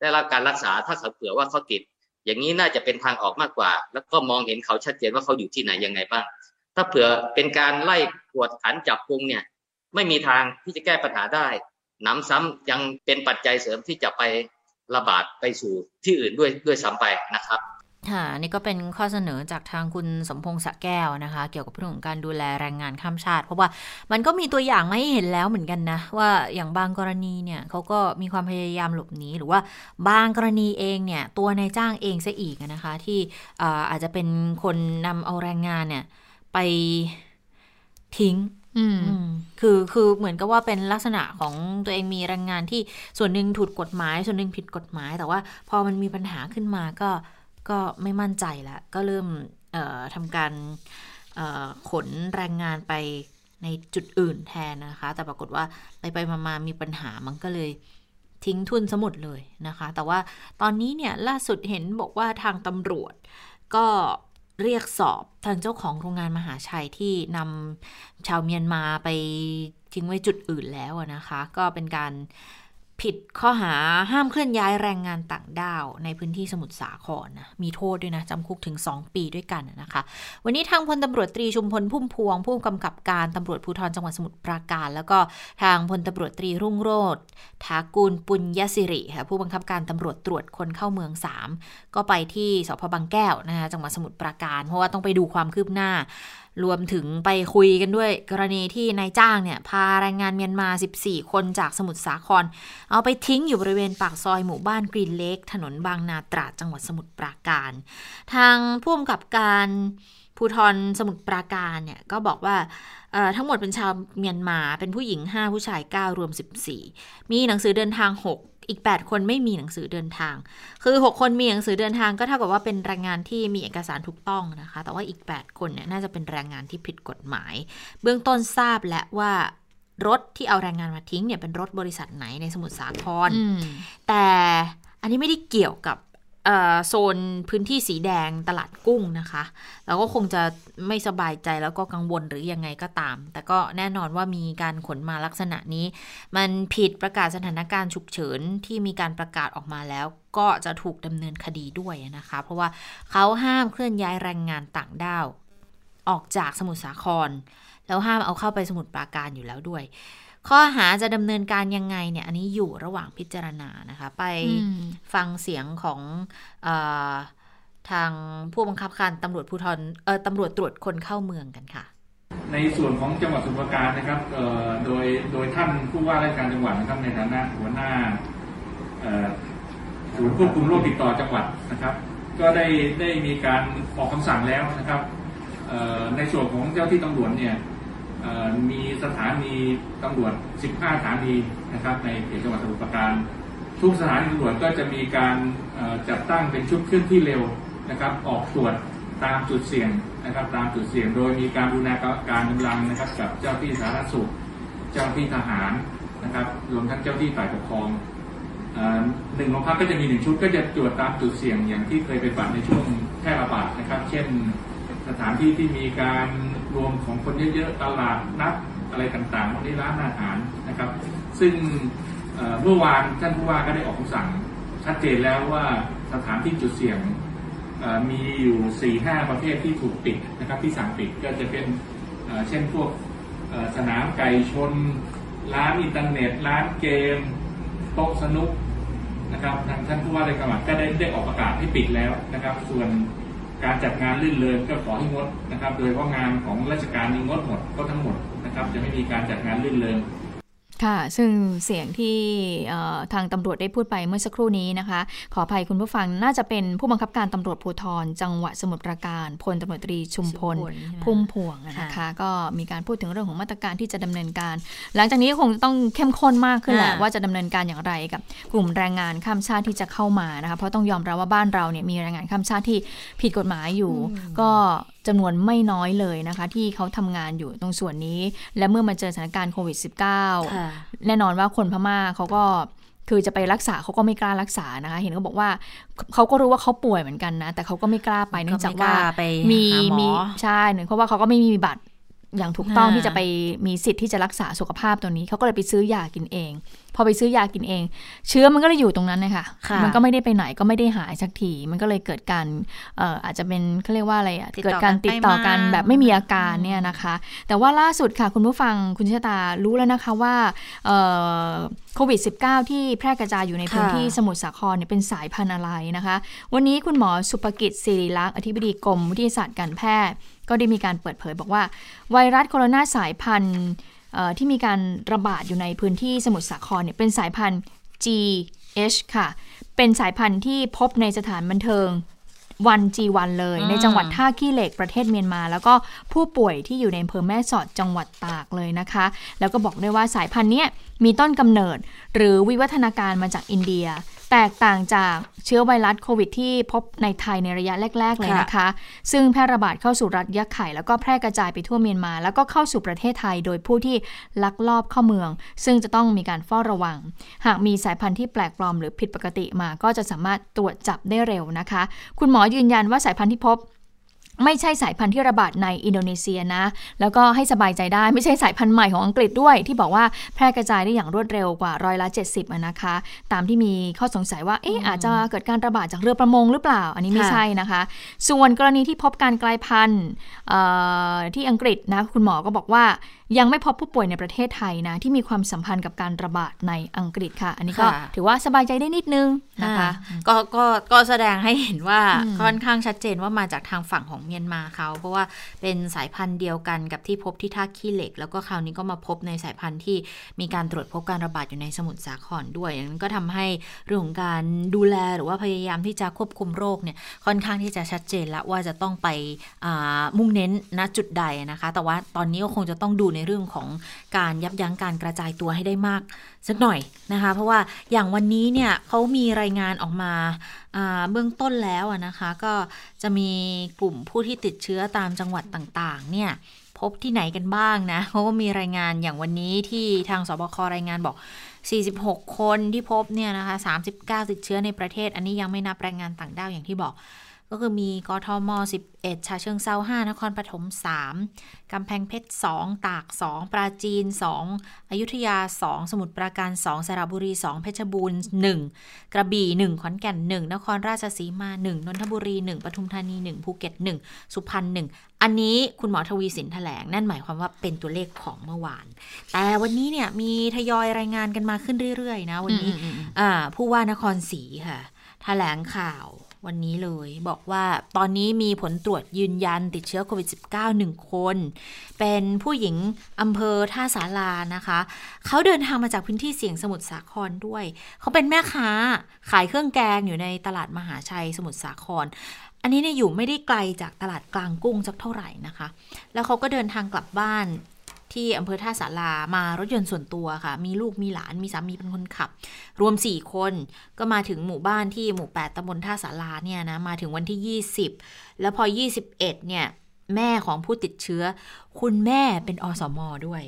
ได้รับการรักษาถ้าเขาเผื่อว่าเขาติด อย่างนี้น่าจะเป็นทางออกมากกว่า แล้วก็มองเห็นเขาชัดเจนว่าเขาอยู่ที่ไหนยังไงบ้าง ถ้าเผื่อเป็นการไล่กวดขันจับกุมเนี่ย ไม่มีทางที่จะแก้ปัญหาได้น้ำซ้ำยังเป็นปัจจัยเสริมที่จะไประบาดไปสู่ที่อื่นด้วยด้วยซ้ำไปนะครับ ค่ะนี่ก็เป็นข้อเสนอจากทางคุณสมพงษ์สะแก้วนะคะ เกี่ยวกับเรื่องของการดูแลแรงงานข้ามชาติ เพราะว่ามันก็มีตัวอย่างมาให้เห็นแล้วเหมือนกันนะ ว่าอย่างบางกรณีเนี่ยเขาก็มีความพยายามหลบหนีหรือว่าบางกรณีเองเนี่ยตัวนายจ้างเองซะอีกนะคะ ที่อาจจะเป็นคนนำเอาแรงงานเนี่ยไปทิ้งคือคือเหมือนกับว่าเป็นลักษณะของตัวเองมีแรงงานที่ส่วนหนึ่งถูกกฎหมาย ส่วนหนึ่งผิดกฎหมาย แต่ว่าพอมันมีปัญหาขึ้นมาก็ ก็ไม่มั่นใจแล้วก็เริ่มทำการขนแรงงานไปในจุดอื่นแทนนะคะ แต่ปรากฏว่าไปไปมามีปัญหามันก็เลยทิ้งทุนสมุดเลยนะคะ แต่ว่าตอนนี้เนี่ยล่าสุดเห็นบอกว่าทางตำรวจก็เรียกสอบทางเจ้าของโรงงานมหาชัยที่นำชาวเมียนมาไปทิ้งไว้จุดอื่นแล้วนะคะ ก็เป็นการ ผิดข้อหาห้ามเคลื่อนย้ายแรงงานต่างด้าว ในพื้นที่สมุทรสาครนะมีโทษด้วยนะจำคุกถึง 2 ปีด้วยกันนะคะ วันนี้ทางพลตำรวจตรีชุมพลพุ่มพวง ผู้กำกับการตำรวจภูธรจังหวัดสมุทรปราการ แล้วก็ทางพลตำรวจตรีรุ่งโรธทากุลปุญญสิริค่ะผู้บังคับการตำรวจตรวจคนเข้าเมือง 3 ก็ไปที่สพบางแก้วนะคะจังหวัดสมุทรปราการ เพราะว่าต้องไปดูความคืบหน้า รวมถึงไปคุยกันด้วยกรณีที่นายจ้างเนี่ยพาแรงงานเมียนมา 14 คนจากสมุทรสาคร เอาไปทิ้งอยู่บริเวณปากซอยหมู่บ้านกรีนเล็กถนนบางนาตราดจังหวัดสมุทรปราการ ทางผู้กำกับการภูทรสมุทรปราการเนี่ยก็บอกว่าทั้งหมดเป็นชาวเมียนมาเป็นผู้หญิง 5 ผู้ชาย 9 รวม 14 มีหนังสือเดินทาง 6 อีก 8 คนไม่มีหนังสือเดินทาง คือ 6 คนมีหนังสือเดินทางก็เท่ากับว่าเป็นแรงงานที่มีเอกสารถูกต้องนะคะ แต่ว่าอีก 8 คนเนี่ยน่าจะเป็นแรงงานที่ผิดกฎหมาย เบื้องต้นทราบและว่ารถที่เอาแรงงานมาทิ้งเนี่ยเป็นรถบริษัทไหนในสมุทรสาครแต่อันนี้ไม่ได้เกี่ยวกับ โซนพื้นที่สีแดงตลาดกุ้งนะคะแล้วก็คงจะไม่สบายใจแล้วก็กังวลหรือยังไงก็ตาม แต่ก็แน่นอนว่ามีการขนมาลักษณะนี้ มันผิดประกาศสถานการณ์ฉุกเฉินที่มีการประกาศออกมาแล้ว ก็จะถูกดำเนินคดีด้วยนะคะ เพราะว่าเขาห้ามเคลื่อนย้ายแรงงานต่างด้าวออกจากสมุทรสาคร แล้วห้ามเอาเข้าไปสมุทรปราการอยู่แล้วด้วย ข้อหาจะดำเนินการยังไงเนี่ย อันนี้อยู่ระหว่างพิจารณานะคะ ไปฟังเสียงของอทางผู้บังคับการตำรวจภูธรเออตำรวจตรวจคนเข้าเมืองกันค่ะ ในส่วนของจังหวัดสมุทรปราการนะครับโดยโดยท่านผู้ว่าราชการจังหวัดนะครับในฐานะหัวหน้าศูนย์ควบคุมโรคติดต่อจังหวัดนะครับ ก็ได้ได้มีการออกคำสั่งแล้วนะครับในส่วนของเจ้าที่ตำรวจเนี่ย มีสถานีตำรวจ 15 สถานีนะครับ ในเขตจังหวัดสมุทรปราการ ทุกสถานีตำรวจก็จะมีการจัดตั้งเป็นชุดเคลื่อนที่เร็วนะครับ ออกตรวจตามจุดเสี่ยงนะครับ ตามจุดเสี่ยง โดยมีการดูแลการกำลังนะครับ กับเจ้าที่สาธารณสุข เจ้าที่ทหารนะครับรวมทั้งเจ้าที่ฝ่ายปกครองหนึ่งโรงพักก็จะมีหนึ่งชุดก็จะตรวจตามจุดเสี่ยงอย่างที่เคยเป็นบัตรในช่วงแพร่ระบาดนะครับ เช่นสถานที่ที่มีการ รวมของคนเยอะๆตลาดนัดอะไรต่างๆวันนี้ร้านอาหารนะครับ ซึ่งเมื่อวานท่านผู้ว่าก็ได้ออกคำสั่งชัดเจนแล้วว่าสถานที่จุดเสี่ยงมีอยู่4ี่ห้าประเภทที่ถูกปิดนะครับที่สั่งปิดก็จะเป็นเช่นพวกสนามไก่ชน ร้านอินเทอร์เน็ต ร้านเกม โต๊ะสนุกนะครับทางท่านผู้ว่าราชการก็ได้ได้ออกประกาศให้ปิดแล้วนะครับ ส่วน การจัดงานลื่นเริงก็ขอให้งดนะครับ โดยเพราะงานของราชการนี้งดหมดก็ทั้งหมดนะครับ จะไม่มีการจัดงานลื่นเริง ค่ะ ซึ่งเสียงที่ทางตำรวจได้พูดไปเมื่อสักครู่นี้นะคะ ขออภัยคุณผู้ฟังน่าจะเป็นผู้บังคับการตำรวจภูธรจังหวัดสมุทรปราการพลตำรวจตรีชุมพล พุ่มพวงนะคะ ก็มีการพูดถึงเรื่องของมาตรการที่จะดำเนินการ หลังจากนี้คงต้องเข้มข้นมากขึ้นแหละว่าจะดำเนินการอย่างไรกับกลุ่มแรงงานข้ามชาติที่จะเข้ามานะคะเพราะต้องยอมรับว่าบ้านเราเนี่ยมีแรงงานข้ามชาติที่ผิดกฎหมายอยู่ ก็ จำนวนไม่น้อยเลยนะคะ ที่เขาทำงานอยู่ตรงส่วนนี้ และเมื่อมาเจอสถานการณ์โควิด -19 แน่นอนว่าคนพม่าเขาก็คือจะไปรักษาเขาก็ไม่กล้ารักษานะคะ เห็นเขาบอกว่าเขาก็รู้ว่าเขาป่วยเหมือนกันนะ แต่เขาก็ไม่กล้าไปเนื่องจากว่ามีมีใช่เนื่องเพราะว่าเขาก็ไม่มีบัตร อย่างถูกต้องที่จะไปมีสิทธิ์ที่จะรักษาสุขภาพตัวนี้เขาก็เลยไปซื้อยากินเองพพอไปซื้อยากินเอง เชื้อมันก็เลยอยู่ตรงนั้นนะคะค่ะมันก็ไม่ได้ไปไหนก็ไม่ได้หายสักทีมันก็เลยเกิดการเอ่ออาจจะเป็นเขาเรียกว่าอะไรอะติดต่อเกิดการติดต่อกันไปมาแบบไม่มีอาการเนี่ยนะคะ แต่ว่าล่าสุดค่ะคุณผู้ฟังคุณชะตารู้แล้วนะคะว่าเอ่อโควิด -19 ที่แพร่กระจายอยู่ในพื้นที่สมุทรสาครเนี่ยเป็นสายพันธุ์อะไรนะคะ วันนี้คุณหมอสุภกิจศิริลักษณ์อธิบดีกรมวิทยาศาสตร์การแพทย์ ก็ได้มีการเปิดเผยบอกว่า ไวรัสโคโรนาสายพันธุ์เอ่อที่มีการระบาดอยู่ในพื้นที่สมุทรสาครเนี่ยเป็นสายพันธุ์ GH ค่ะ เป็นสายพันธุ์ที่พบในสถานบันเทิงวันจีวันเลยอืมในจังหวัดท่าขี้เหล็กประเทศเมียนมา แล้วก็ผู้ป่วยที่อยู่ในอำเภอแม่สอดจังหวัดตากเลยนะคะ แล้วก็บอกด้วยว่าสายพันธุ์เนี้ยมีต้นกำเนิดหรือวิวัฒนาการมาจากอินเดีย แตกต่างจากเชื้อไวรัสโควิดที่พบในไทยในระยะแรก ๆ เลยนะคะ ซึ่งแพร่ระบาดเข้าสู่รัฐยะไข่แล้วก็แพร่กระจายไปทั่วเมียนมา แล้วก็เข้าสู่ประเทศไทยโดยผู้ที่ลักลอบเข้าเมือง ซึ่งจะต้องมีการเฝ้าระวัง หากมีสายพันธุ์ที่แปลกปลอมหรือผิดปกติมาก็จะสามารถตรวจจับได้เร็วนะคะ คุณหมอยืนยันว่าสายพันธุ์ที่พบ ไม่ใช่สายพันธุ์ที่ระบาดในอินโดนีเซียนะ แล้วก็ให้สบายใจได้ไม่ใช่สายพันธุ์ใหม่ของอังกฤษด้วย ที่บอกว่าแพร่กระจายได้อย่างรวดเร็วกว่าร้อยละ70อะนะคะ ตามที่มีข้อสงสัยว่าเอ๊ะอาจจะเกิดการระบาดจากเรือประมงหรือเปล่า อันนี้ไม่ค่ะใช่นะคะ ส่วนกรณีที่พบการกลายพันธุ์เอ่อที่อังกฤษนะคุณหมอก็บอกว่ายังไม่พบผู้ป่วยในประเทศไทยนะ ที่มีความสัมพันธ์กับการระบาดในอังกฤษค่ะ อันนี้ก็ค่ะถือว่าสบายใจได้นิดนึงนะคะอ่าก็ก็ก็แสดงให้เห็นว่าอืมค่อนข้างชัดเจนว่ามาจากทางฝั่งของเมียนมาเขา เพราะว่าเป็นสายพันธุ์เดียวกันกับที่พบที่ท่าขี้เหล็ก แล้วก็คราวนี้ก็มาพบในสายพันธุ์ที่มีการตรวจพบการระบาดอยู่ในสมุทรสาครด้วยอย่างนั้นก็ทำให้เรื่องของการดูแลหรือว่าพยายามที่จะควบคุมโรคเนี่ยค่อนข้างที่จะชัดเจนแล้วว่าจะต้องไปอ่ามุ่งเน้นณจุดใดนะคะ แต่ว่าตอนนี้ก็คงจะต้องดูในเรื่องของการยับยั้งการกระจายตัวให้ได้มากสักหน่อยนะคะ เพราะว่าอย่างวันนี้เนี่ยเขามีรายงานออกมาเบื้องต้นแล้วนะคะ ก็จะมีกลุ่มผู้ที่ติดเชื้อตามจังหวัดต่างๆ เนี่ยพบที่ไหนกันบ้างนะเขาก็มีรายงานอย่างวันนี้ที่ทางสบครายงานบอก 46 คนที่พบเนี่ยนะคะ 39 ติดเชื้อในประเทศ อันนี้ยังไม่นับแรงงานต่างด้าวอย่างที่บอก ก็คือมีกทม 11 ชาเชิงเซา5 นครปฐม 3 กำแพงเพชร 2 ตาก 2 ปราจีน 2 อยุธยา 2 สมุทรปราการ 2 สระบุรี 2 เพชรบูรณ์ 1 กระบี่ 1 ขอนแก่น 1 นครราชสีมา 1 นนทบุรี 1 ปทุมธานี 1 ภูเก็ต 1 สุพรรณ 1 อันนี้คุณหมอทวีสินแถลง นั่นหมายความว่าเป็นตัวเลขของเมื่อวาน แต่วันนี้เนี่ยมีทยอยรายงานกันมาขึ้นเรื่อยๆ นะวันนี้อ่าผู้ว่านครศรีค่ะแถลงข่าว วันนี้เลยบอกว่าตอนนี้มีผลตรวจยืนยันติดเชื้อโควิด -19 หนึ่งคน เป็นผู้หญิงอำเภอท่าสารานะคะ เขาเดินทางมาจากพื้นที่เสี่ยงสมุทรสาครด้วย เขาเป็นแม่ค้าขายเครื่องแกงอยู่ในตลาดมหาชัยสมุทรสาคร อันนี้เนี่ยอยู่ไม่ได้ไกลจากตลาดกลางกุ้งสักเท่าไหร่นะคะ แล้วเขาก็เดินทางกลับบ้าน ที่อำเภอท่าสารามารถยนต์ส่วนตัวค่ะ มีลูกมีหลานมีสามีเป็นคนขับ รวม 4 คนก็มาถึงหมู่บ้านที่หมู่ 8ตำบลท่าสาราเนี่ยนะมาถึงวันที่ 20 แล้วพอ 21 เนี่ยแม่ของผู้ติดเชื้อ คุณแม่เป็นอสมด้วย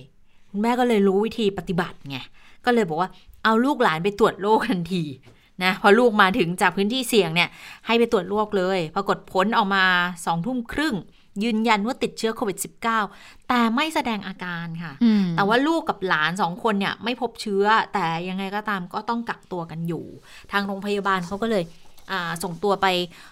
คุณแม่ก็เลยรู้วิธีปฏิบัติไงก็เลยบอกว่าเอาลูกหลานไปตรวจโรคทันทีนะพอลูกมาถึงจากพื้นที่เสี่ยงเนี่ยให้ไปตรวจโรคเลย ปรากฏผลออกมาสองทุ่มครึ่ง ยืนยันว่าติดเชื้อโควิด -19 แต่ไม่แสดงอาการค่ะอืมแต่ว่าลูกกับหลานสองคนเนี่ยไม่พบเชื้อ แต่ยังไงก็ตามก็ต้องกักตัวกันอยู่ ทางโรงพยาบาลเขาก็เลยอ่าส่งตัวไป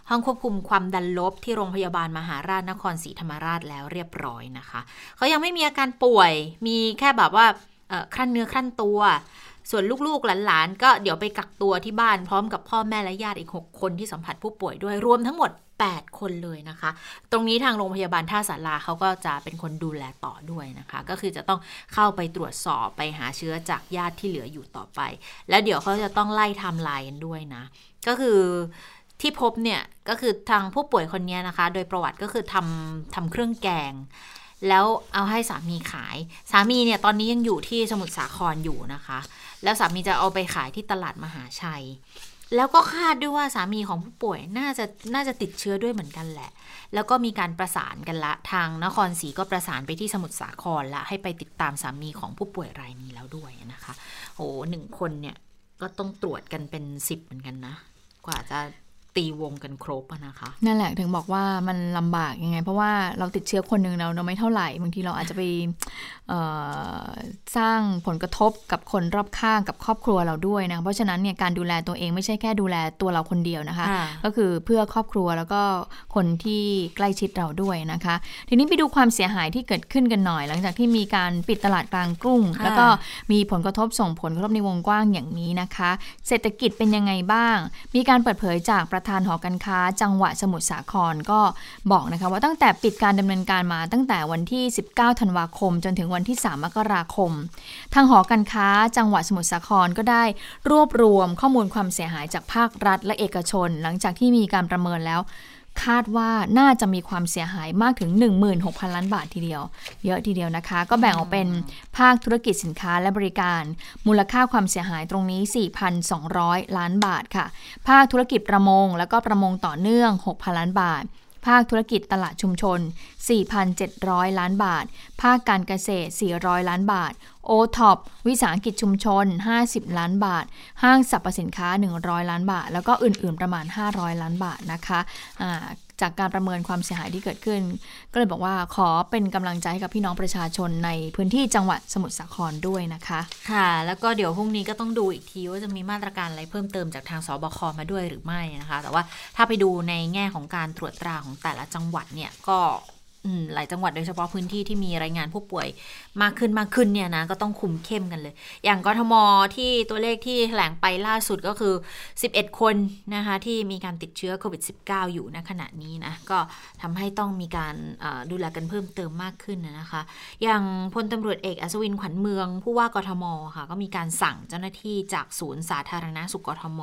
ห้องควบคุมความดันลบที่โรงพยาบาลมหาราชนครศรีธรรมราชแล้วเรียบร้อยนะคะเขายังไม่มีอาการป่วย มีแค่แบบว่าเอ่อครั่นเนื้อครั่นตัว ส่วนลูกๆหลานๆก็เดี๋ยวไปกักตัวที่บ้านพร้อมกับพ่อแม่และญาติอีก 6 คนที่สัมผัสผู้ป่วยด้วยรวมทั้งหมด 8 คนเลยนะคะ ตรงนี้ทางโรงพยาบาลท่าสาราเขาก็จะเป็นคนดูแลต่อด้วยนะคะ ก็คือจะต้องเข้าไปตรวจสอบไปหาเชื้อจากญาติที่เหลืออยู่ต่อไป แล้วเดี๋ยวเขาจะต้องไล่ไทม์ไลน์กันด้วยนะ ก็คือที่พบเนี่ยก็คือทางผู้ป่วยคนนี้นะคะ โดยประวัติก็คือทำทำเครื่องแกง แล้วเอาให้สามีขาย สามีเนี่ยตอนนี้ยังอยู่ที่สมุทรสาครอยู่นะคะ แล้วสามีจะเอาไปขายที่ตลาดมหาชัย แล้วก็คาดด้วยว่าสามีของผู้ป่วยน่าจะน่าจะติดเชื้อด้วยเหมือนกันแหละ แล้วก็มีการประสานกันละ ทางนครศรีก็ประสานไปที่สมุทรสาครละ ให้ไปติดตามสามีของผู้ป่วยรายนี้แล้วด้วยนะคะโอ้หนึ่งคนเนี่ยก็ต้องตรวจกันเป็นสิบเหมือนกันนะ กว่าจะ ตีวงกันครบนะคะ นั่นแหละถึงบอกว่ามันลำบากยังไง เพราะว่าเราติดเชื้อคนหนึ่งเราเราไม่เท่าไหร่บางทีเราอาจจะไปสร้างผลกระทบกับคนรอบข้างกับครอบครัวเราด้วยนะเพราะฉะนั้นเนี่ยการดูแลตัวเองไม่ใช่แค่ดูแลตัวเราคนเดียวนะคะ ก็คือเพื่อครอบครัวแล้วก็คนที่ใกล้ชิดเราด้วยนะคะ ทีนี้ไปดูความเสียหายที่เกิดขึ้นกันหน่อย หลังจากที่มีการปิดตลาดกลางกรุงแล้วก็มีผลกระทบส่งผลกระทบในวงกว้างอย่างนี้นะคะ เศรษฐกิจเป็นยังไงบ้าง มีการเปิดเผยจากประธานหอการค้า จังหวัดสมุทรสาครก็บอกนะคะว่าตั้งแต่ปิดการดำเนินการมาตั้งแต่วันที่ 19 ธันวาคม จนถึงวันที่ 3 มกราคม ทางหอการค้า จังหวัดสมุทรสาครก็ได้รวบรวมข้อมูลความเสียหายจากภาครัฐและเอกชน หลังจากที่มีการประเมินแล้ว คาดว่าน่าจะมีความเสียหายมากถึง 16,000 ล้านบาททีเดียว เยอะทีเดียวนะคะ ก็แบ่งออกเป็นภาคธุรกิจสินค้าและบริการ มูลค่าความเสียหายตรงนี้ 4,200 ล้านบาทค่ะ ภาคธุรกิจประมง แล้วก็ประมงต่อเนื่อง 6,000 ล้านบาท ภาคธุรกิจตลาดชุมชน 4,700 ล้านบาท ภาคการเกษตร 400 ล้านบาท โอท็อปวิสาหกิจชุมชน 50 ล้านบาท ห้างสรรพสินค้า 100 ล้านบาท แล้วก็อื่น ๆ ประมาณ 500 ล้านบาทนะคะะ จากการประเมินความเสียหายที่เกิดขึ้น ก็เลยบอกว่าขอเป็นกำลังใจให้กับพี่น้องประชาชนในพื้นที่จังหวัดสมุทรสาครด้วยนะคะ ค่ะ แล้วก็เดี๋ยวพรุ่งนี้ก็ต้องดูอีกทีว่าจะมีมาตรการอะไรเพิ่มเติมจากทางสบคมาด้วยหรือไม่นะคะ แต่ว่าถ้าไปดูในแง่ของการตรวจตราของแต่ละจังหวัดเนี่ยก็ หลายจังหวัดโดยเฉพาะพื้นที่ที่มีรายงานผู้ป่วยมากขึ้นมากขึ้นเนี่ยนะก็ต้องคุมเข้มกันเลย อย่างกทมที่ตัวเลขที่แถลงไปล่าสุดก็คือ 11 คนนะคะที่มีการติดเชื้อโควิด -19 อยู่ณขณะนี้นะก็ทำให้ต้องมีการดูแลกันเพิ่มเติมมากขึ้นนะคะ อย่างพลตำรวจเอกอัศวินขวัญเมืองผู้ว่ากทมค่ะก็มีการสั่งเจ้าหน้าที่จากศูนย์สาธารณสุขกทม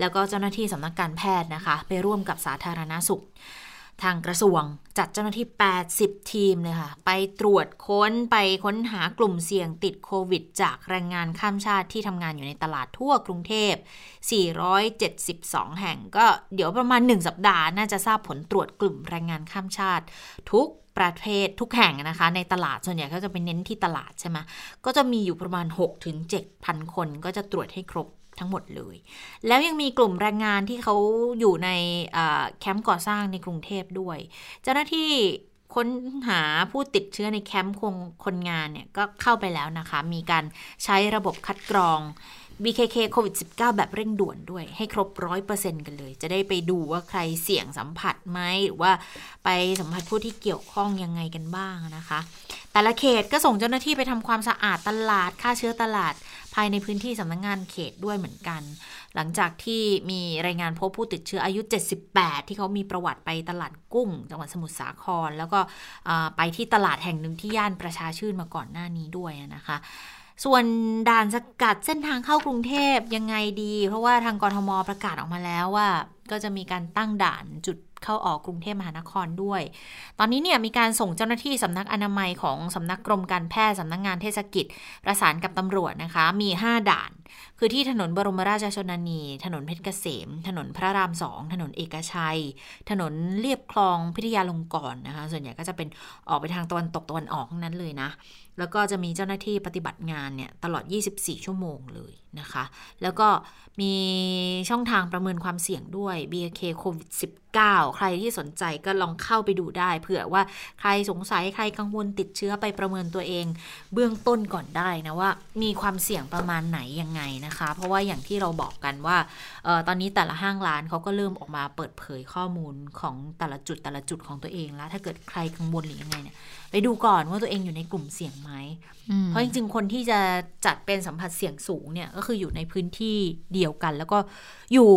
แล้วก็เจ้าหน้าที่สำนักการแพทย์นะคะ ไปร่วมกับสาธารณสุข ทางกระทรวงจัดเจ้าหน้าที่ 80 ทีมเลยค่ะ ไปตรวจค้นไปค้นหากลุ่มเสี่ยงติดโควิด จากแรงงานข้ามชาติที่ทำงานอยู่ในตลาดทั่วกรุงเทพ 472 แห่งก็เดี๋ยวประมาณ 1 สัปดาห์ น่าจะทราบผลตรวจกลุ่มแรงงานข้ามชาติ ทุกประเทศทุกแห่งนะคะ ในตลาดส่วนใหญ่เขาจะไปเน้นที่ตลาดใช่ไหมก็จะมีอยู่ประมาณ 6-7,000 คนก็จะตรวจให้ครบ ทั้งหมดเลย แล้วยังมีกลุ่มแรงงานที่เขาอยู่ในแคมป์ก่อสร้างในกรุงเทพด้วย เจ้าหน้าที่ค้นหาผู้ติดเชื้อในแคมป์คงคนงานเนี่ยก็เข้าไปแล้วนะคะ มีการใช้ระบบคัดกรอง BKK โควิด -19 แบบเร่งด่วนด้วย ให้ครบร้อยเปอร์เซ็นต์กันเลย จะได้ไปดูว่าใครเสี่ยงสัมผัสไหมหรือว่าไปสัมผัสผู้ที่เกี่ยวข้องยังไงกันบ้างนะคะ แต่ละเขตก็ส่งเจ้าหน้าที่ไปทำความสะอาดตลาดฆ่าเชื้อตลาด ภายในพื้นที่สำนักงงานเขตด้วยเหมือนกัน หลังจากที่มีรายงานพบผู้ติดเชื้ออายุ 78 ที่เขามีประวัติไปตลาดกุ้ง จังหวัดสมุทรสาคร แล้วก็ไปที่ตลาดแห่งหนึ่งที่ย่านประชาชื่นมาก่อนหน้านี้ด้วยนะคะส่วนด่านสกัดเส้นทางเข้ากรุงเทพยังไงดี เพราะว่าทางกรทมประกาศออกมาแล้วว่า ก็จะมีการตั้งด่านจุด เข้าออกกรุงเทพมหานครด้วย ตอนนี้เนี่ยมีการส่งเจ้าหน้าที่สำนักอนามัยของสำนักกรมการแพทย์สำนักงานเทศกิจ ประสานกับตำรวจนะคะ มี 5 ด่าน คือที่ถนนบรมราชชนนี ถนนเพชรเกษม ถนนพระรามสองถนนเอกชัย ถนนเลียบคลองพิทยาลงกรณ์นะคะ ส่วนใหญ่ก็จะเป็นออกไปทางตะวันตกตะวันออกนั้นเลยนะ แล้วก็จะมีเจ้าหน้าที่ปฏิบัติงานเนี่ยตลอด 24 ชั่วโมงเลยนะคะ แล้วก็มีช่องทางประเมินความเสี่ยงด้วย BK โควิด 19 ใครที่สนใจก็ลองเข้าไปดูได้ เผื่อว่าใครสงสัยใครกังวลติดเชื้อไปประเมินตัวเอง เบื้องต้นก่อนได้นะว่า มีความเสี่ยงประมาณไหนยังไงนะคะ เพราะว่าอย่างที่เราบอกกันว่าออตอนนี้แต่ละห้างร้านเขาก็เริ่มออกมาเปิดเผยข้อมูลของแต่ละจุดแต่ละจุดของตัวเองแล้ว ถ้าเกิดใครกังวลหรือยังไงเนี่ยไปดูก่อนว่าตัวเองอยู่ในกลุ่มเสี่ยงไหมเพราะจริงๆคนที่จะจัดเป็นสัมผัสเสี่ยงสูงเนี่ยก็คืออยู่ในพื้นที่เดียวกัน แล้วก็อยู่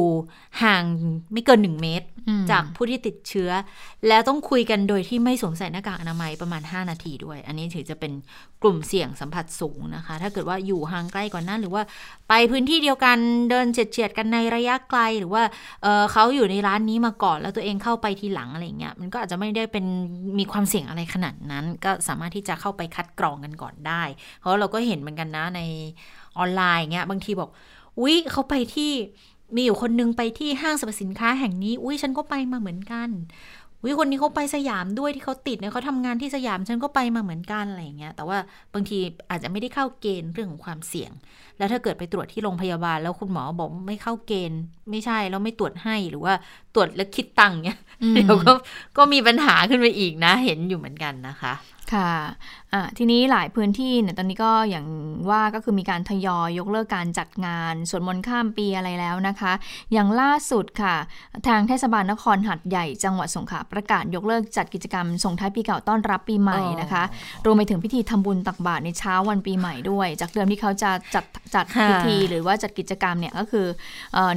ห่างไม่เกินหนึ่งเมตร จากผู้ที่ติดเชื้อ แล้วต้องคุยกันโดยที่ไม่สวมใส่หน้ากากอนามัยประมาณ 5 นาทีด้วย อันนี้ถือจะเป็นกลุ่มเสี่ยงสัมผัสสูงนะคะ ถ้าเกิดว่าอยู่ห่างใกล้กว่านั้นหรือว่าไปพื้นที่เดียวกันเดินเฉียดๆกันในระยะไกลหรือว่าเเขาอยู่ในร้านนี้มาก่อน แล้วตัวเองเข้าไปทีหลังอะไรเงี้ยมันก็อาจจะไม่ได้เป็นมีความเสี่ยงอะไรขนาดนั้น ก็สามารถที่จะเข้าไปคัดกรองกันก่อนได้ เพราะเราก็เห็นเหมือนกันนะในออนไลน์เงี้ยบางทีบอกอุ๊ยเขาไปที่มีอยู่คนนึงไปที่ห้างสรรพสินค้าแห่งนี้ อุ้ยฉันก็ไปมาเหมือนกัน วิคนนี้เขาไปสยามด้วยที่เขาติดเนี่ยเขาทำงานที่สยามฉันก็ไปมาเหมือนกันอะไรอย่างเงี้ยแต่ว่าบางทีอาจจะไม่ได้เข้าเกณฑ์เรื่องของความเสี่ยง แล้วถ้าเกิดไปตรวจที่โรงพยาบาล แล้วคุณหมอบอกไม่เข้าเกณฑ์ ไม่ใช่แล้วไม่ตรวจให้หรือว่าตรวจแล้วคิดตังค์เนี่ยเดี๋ยวก็ก็มีปัญหาขึ้นไปอีกนะ เห็นอยู่เหมือนกันนะคะ ค่ะะทีนี้หลายพื้นที่เนี่ยตอนนี้ก็อย่างว่าก็คือมีการทยอยยกเลิกการจัดงานสวดมนต์ข้ามปีอะไรแล้วนะคะ อย่างล่าสุดค่ะ ทางเทศบาลนครหัดใหญ่จังหวัดสงขลาประกาศยกเลิกจัดกิจกรรมส่งท้ายปีเก่าต้อนรับปีใหม่นะคะ รวมไปถึงพิธีทำบุญตักบาตรในเช้าวันปีใหม่ด้วย จากเดิมที่เขาจะจัดจัดพิธีหรือว่าจัดกิจกรรมเนี่ยก็คือ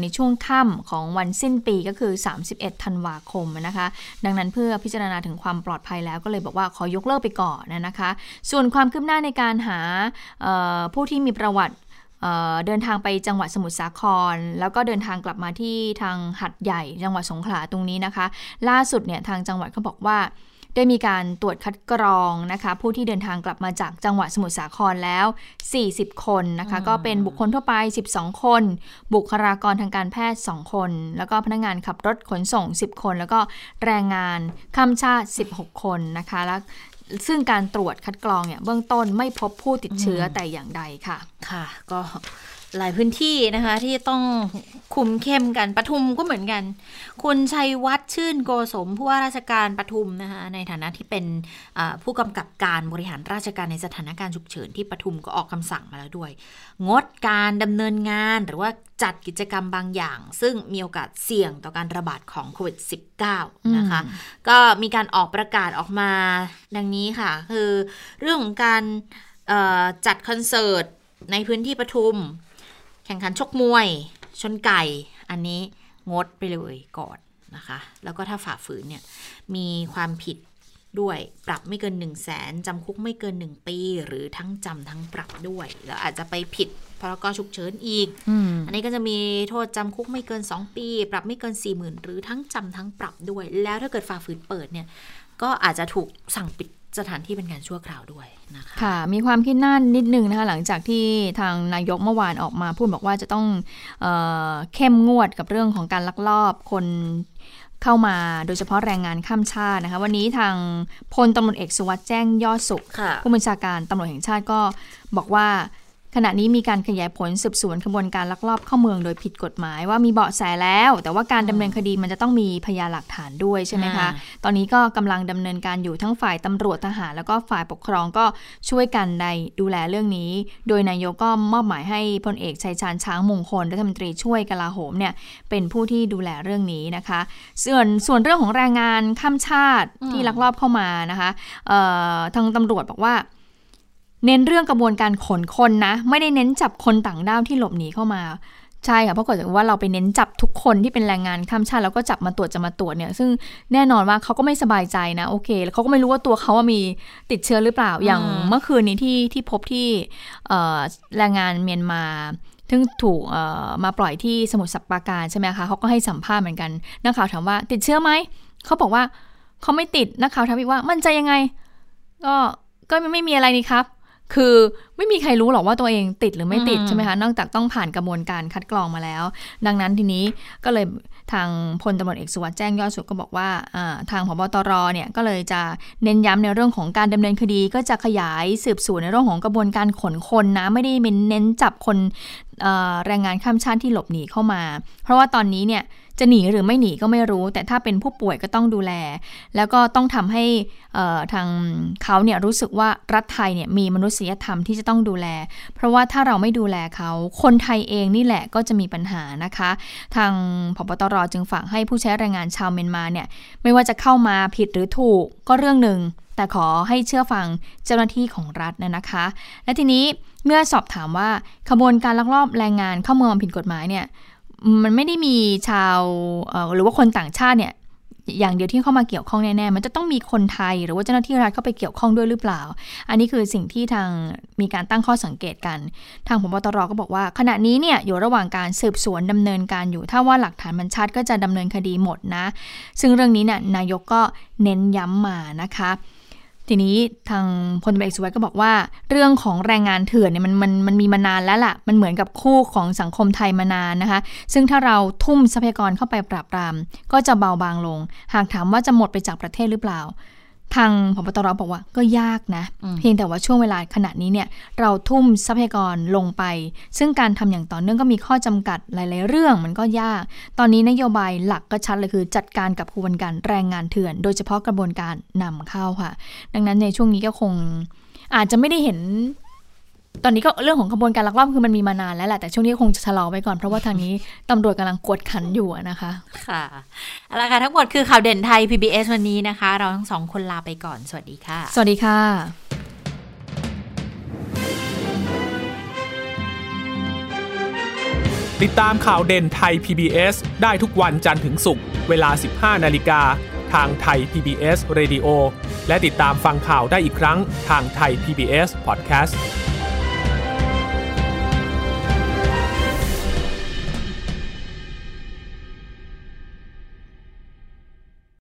ในช่วงค่ำของวันสิ้นปีก็คือ 31ธันวาคมนะคะ ดังนั้นเพื่อพิจารณาถึงความปลอดภัยแล้วก็เลยบอกว่าขอยกเลิกไปก่อนนะคะส่วนความคืบหน้าในการหาผู้ที่มีประวัติเดินทางไปจังหวัดสมุทรสาคร แล้วก็เดินทางกลับมาที่ทางหัดใหญ่จังหวัดสงขลาตรงนี้นะคะ ล่าสุดเนี่ยทางจังหวัดเขาบอกว่า ได้มีการตรวจคัดกรองนะคะผู้ที่เดินทางกลับมาจากจังหวัดสมุทรสาครแล้ว 40 คนนะคะก็เป็นบุคคลทั่วไป 12 คน บุคลากรทางการแพทย์ 2 คน แล้วก็พนักงานขับรถขนส่ง 10 คน แล้วก็แรงงานข้ามชาติ 16 คนนะคะแล้ว ซึ่งการตรวจคัดกรองเนี่ยเบื้องต้นไม่พบผู้ติดเชื้อแต่อย่างใดค่ะ ค่ะ ก็ หลายพื้นที่นะคะ ที่ต้องคุมเข้มกันปทุมก็เหมือนกัน คุณชัยวัฒน์ชื่นโกสมผู้ว่าราชการปทุมนะคะในฐานะที่เป็นผู้กำกับการบริหารราชการในสถานการณ์ฉุกเฉินที่ปทุมก็ออกคำสั่งมาแล้วด้วย งดการดำเนินงานหรือว่าจัดกิจกรรมบางอย่าง ซึ่งมีโอกาสเสี่ยงต่อการระบาดของโควิด -19 นะคะ ก็มีการออกประกาศออกมาดังนี้ค่ะ คือเรื่องของการจัดคอนเสิร์ตในพื้นที่ปทุม แข่งขันชกมวย ชนไก่ อันนี้งดไปเลยก่อนนะคะ แล้วก็ถ้าฝ่าฝืนเนี่ย มีความผิดด้วยปรับไม่เกิน1นึ่งแสนจำคุกไม่เกิน 1 ปี หรือทั้งจำทั้งปรับด้วย แล้วอาจจะไปผิดพรกฉุกเฉินอีกออันนี้ก็จะมีโทษจำคุกไม่เกิน 2 ปี ปรับไม่เกิน 4 0,000 หรือทั้งจำทั้งปรับด้วย แล้วถ้าเกิดฝ่าฝืนเปิดเนี่ย ก็อาจจะถูกสั่งปิด สถานที่เป็นการชั่วคราวด้วยนะคะ ค่ะ มีความคิดหน้านิดนึงนะคะ หลังจากที่ทางนายกเมื่อวานออกมาพูดบอกว่าจะต้องเออเข้มงวดกับเรื่องของการลักลอบคนเข้ามาโดยเฉพาะแรงงานข้ามชาตินะคะ วันนี้ทางพลตำรวจเอกสุวัสด์แจ้งยอดสุข ผู้บัญชาการตำรวจแห่งชาติก็บอกว่า ขณะนี้มีการขยายผลสืบสวนขบวนการลักลอบเข้าเมืองโดยผิดกฎหมายว่ามีเบาะแสแล้ว แต่ว่าการดำเนินคดีมันจะต้องมีพยานหลักฐานด้วยใช่ไหมคะ ตอนนี้ก็กำลังดำเนินการอยู่ทั้งฝ่ายตำรวจทหาร แล้วก็ฝ่ายปกครองก็ช่วยกันในดูแลเรื่องนี้ โดยนายกก็มอบหมายให้พลเอกชัยชาญช้างมงคลรัฐมนตรีช่วยกลาโหมเนี่ยเป็นผู้ที่ดูแลเรื่องนี้นะคะ ส่วนส่วนเรื่องของแรงงานข้ามชาติที่ลักลอบเข้ามานะคะทางตำรวจบอกว่า เน้นเรื่องกระบวนการขนคนนะ ไม่ได้เน้นจับคนต่างด้าวที่หลบหนีเข้ามาใช่ค่ะเพราะเกิดว่าเราไปเน้นจับทุกคนที่เป็นแรงงานข้ามชาติแล้วก็จับมาตรวจจะมาตรวจเนี่ย ซึ่งแน่นอนว่าเขาก็ไม่สบายใจนะโอเค แล้วเขาก็ไม่รู้ว่าตัวเขาว่ามีติดเชื้อหรือเปล่าอย่างเมื่อคืนนี้ที่ที่พบที่แรงงานเมียนมาทึ่งถูกมาปล่อยที่สมุทรสัปราการใช่ไหมคะเขาก็ให้สัมภาษณ์เหมือนกันนักข่าวถามว่าติดเชื้อไหมเขาบอกว่าเขาไม่ติดนักข่าวถามอีกว่ามั่นใจยังไง ก็ก็ไม่มีอะไรนี่ครับ คือไม่มีใครรู้หรอกว่าตัวเองติดหรือไม่ติดใช่ไหมคะนอกจากต้องผ่านกระบวนการคัดกรองมาแล้ว ดังนั้นทีนี้ก็เลยทางพลตำรวจเอกสุวัสด์แจ้งยอดสุดก็บอกว่าทางพบตรเนี่ยก็เลยจะเน้นย้ำในเรื่องของการดำเนินคดี ก็จะขยายสืบสวนในเรื่องของกระบวนการขนคนนะไม่ได้เน้นจับคนแรงงานข้ามชาติที่หลบหนีเข้ามา เพราะว่าตอนนี้เนี่ย จะหนีหรือไม่หนีก็ไม่รู้ แต่ถ้าเป็นผู้ป่วยก็ต้องดูแล แล้วก็ต้องทำให้ทางเขาเนี่ยรู้สึกว่ารัฐไทยเนี่ยมีมนุษยธรรมที่จะต้องดูแล เพราะว่าถ้าเราไม่ดูแลเขาคนไทยเองนี่แหละก็จะมีปัญหานะคะ ทางพบตรจึงฝากให้ผู้ใช้แรงงานชาวเมียนมาเนี่ยไม่ว่าจะเข้ามาผิดหรือถูกก็เรื่องหนึ่งแต่ขอให้เชื่อฟังเจ้าหน้าที่ของรัฐนะนะคะ และทีนี้เมื่อสอบถามว่าขบวนการลักลอบแรงงานเข้าเมืองผิดกฎหมายเนี่ย มันไม่ได้มีชาวหรือว่าคนต่างชาติเนี่ยอย่างเดียวที่เข้ามาเกี่ยวข้องแน่ๆ มันจะต้องมีคนไทยหรือว่าเจ้าหน้าที่รัฐเข้าไปเกี่ยวข้องด้วยหรือเปล่า อันนี้คือสิ่งที่ทางมีการตั้งข้อสังเกตกัน ทางผบตรก็บอกว่า ขณะนี้เนี่ยอยู่ระหว่างการสืบสวนดำเนินการอยู่ ถ้าว่าหลักฐานมันชัดก็จะดำเนินคดีหมดนะ ซึ่งเรื่องนี้เนี่ยนายกก็เน้นย้ำมานะคะ ทีนี้ทางพลตำรวจเอกสุวัสด์ก็บอกว่า เรื่องของแรงงานเถื่อนเนี่ยมันมันมันมีมานานแล้วล่ะ มันเหมือนกับคู่ของสังคมไทยมานานนะคะ ซึ่งถ้าเราทุ่มทรัพยากรเข้าไปปราบปราม ก็จะเบาบางลง หากถามว่าจะหมดไปจากประเทศหรือเปล่า ทางพบตรบอกว่าก็ยากนะ เพียงแต่ว่าช่วงเวลาขณะนี้เนี่ยเราทุ่มทรัพยากรลงไป ซึ่งการทำอย่างต่อเนื่องก็มีข้อจำกัดหลาย ๆ เรื่องมันก็ยาก ตอนนี้นโยบายหลักก็ชัดเลยคือ จัดการกับกระบวนการแรงงานเถื่อน โดยเฉพาะกระบวนการนำเข้าค่ะ ดังนั้นในช่วงนี้ก็คงอาจจะไม่ได้เห็น ตอนนี้ก็เรื่องของขบวนการลักลอบคือมันมีมานานแล้วแหละแต่ช่วงนี้คงจะชะลอไปก่อนเพราะว่าทางนี้ตำรวจกำลังกวดขันอยู่นะคะค่ะเอาละค่ะทั้งหมดคือข่าวเด่นไทย PBS วันนี้นะคะ เราทั้งสองคนลาไปก่อนสวัสดีค่ะ สวัสดีค่ะติดตามข่าวเด่นไทย PBS ได้ทุกวันจันทร์ถึงศุกร์เวลา 15 นาฬิกา ทางไทย PBS Radio และติดตามฟังข่าวได้อีกครั้งทางไทย PBS Podcast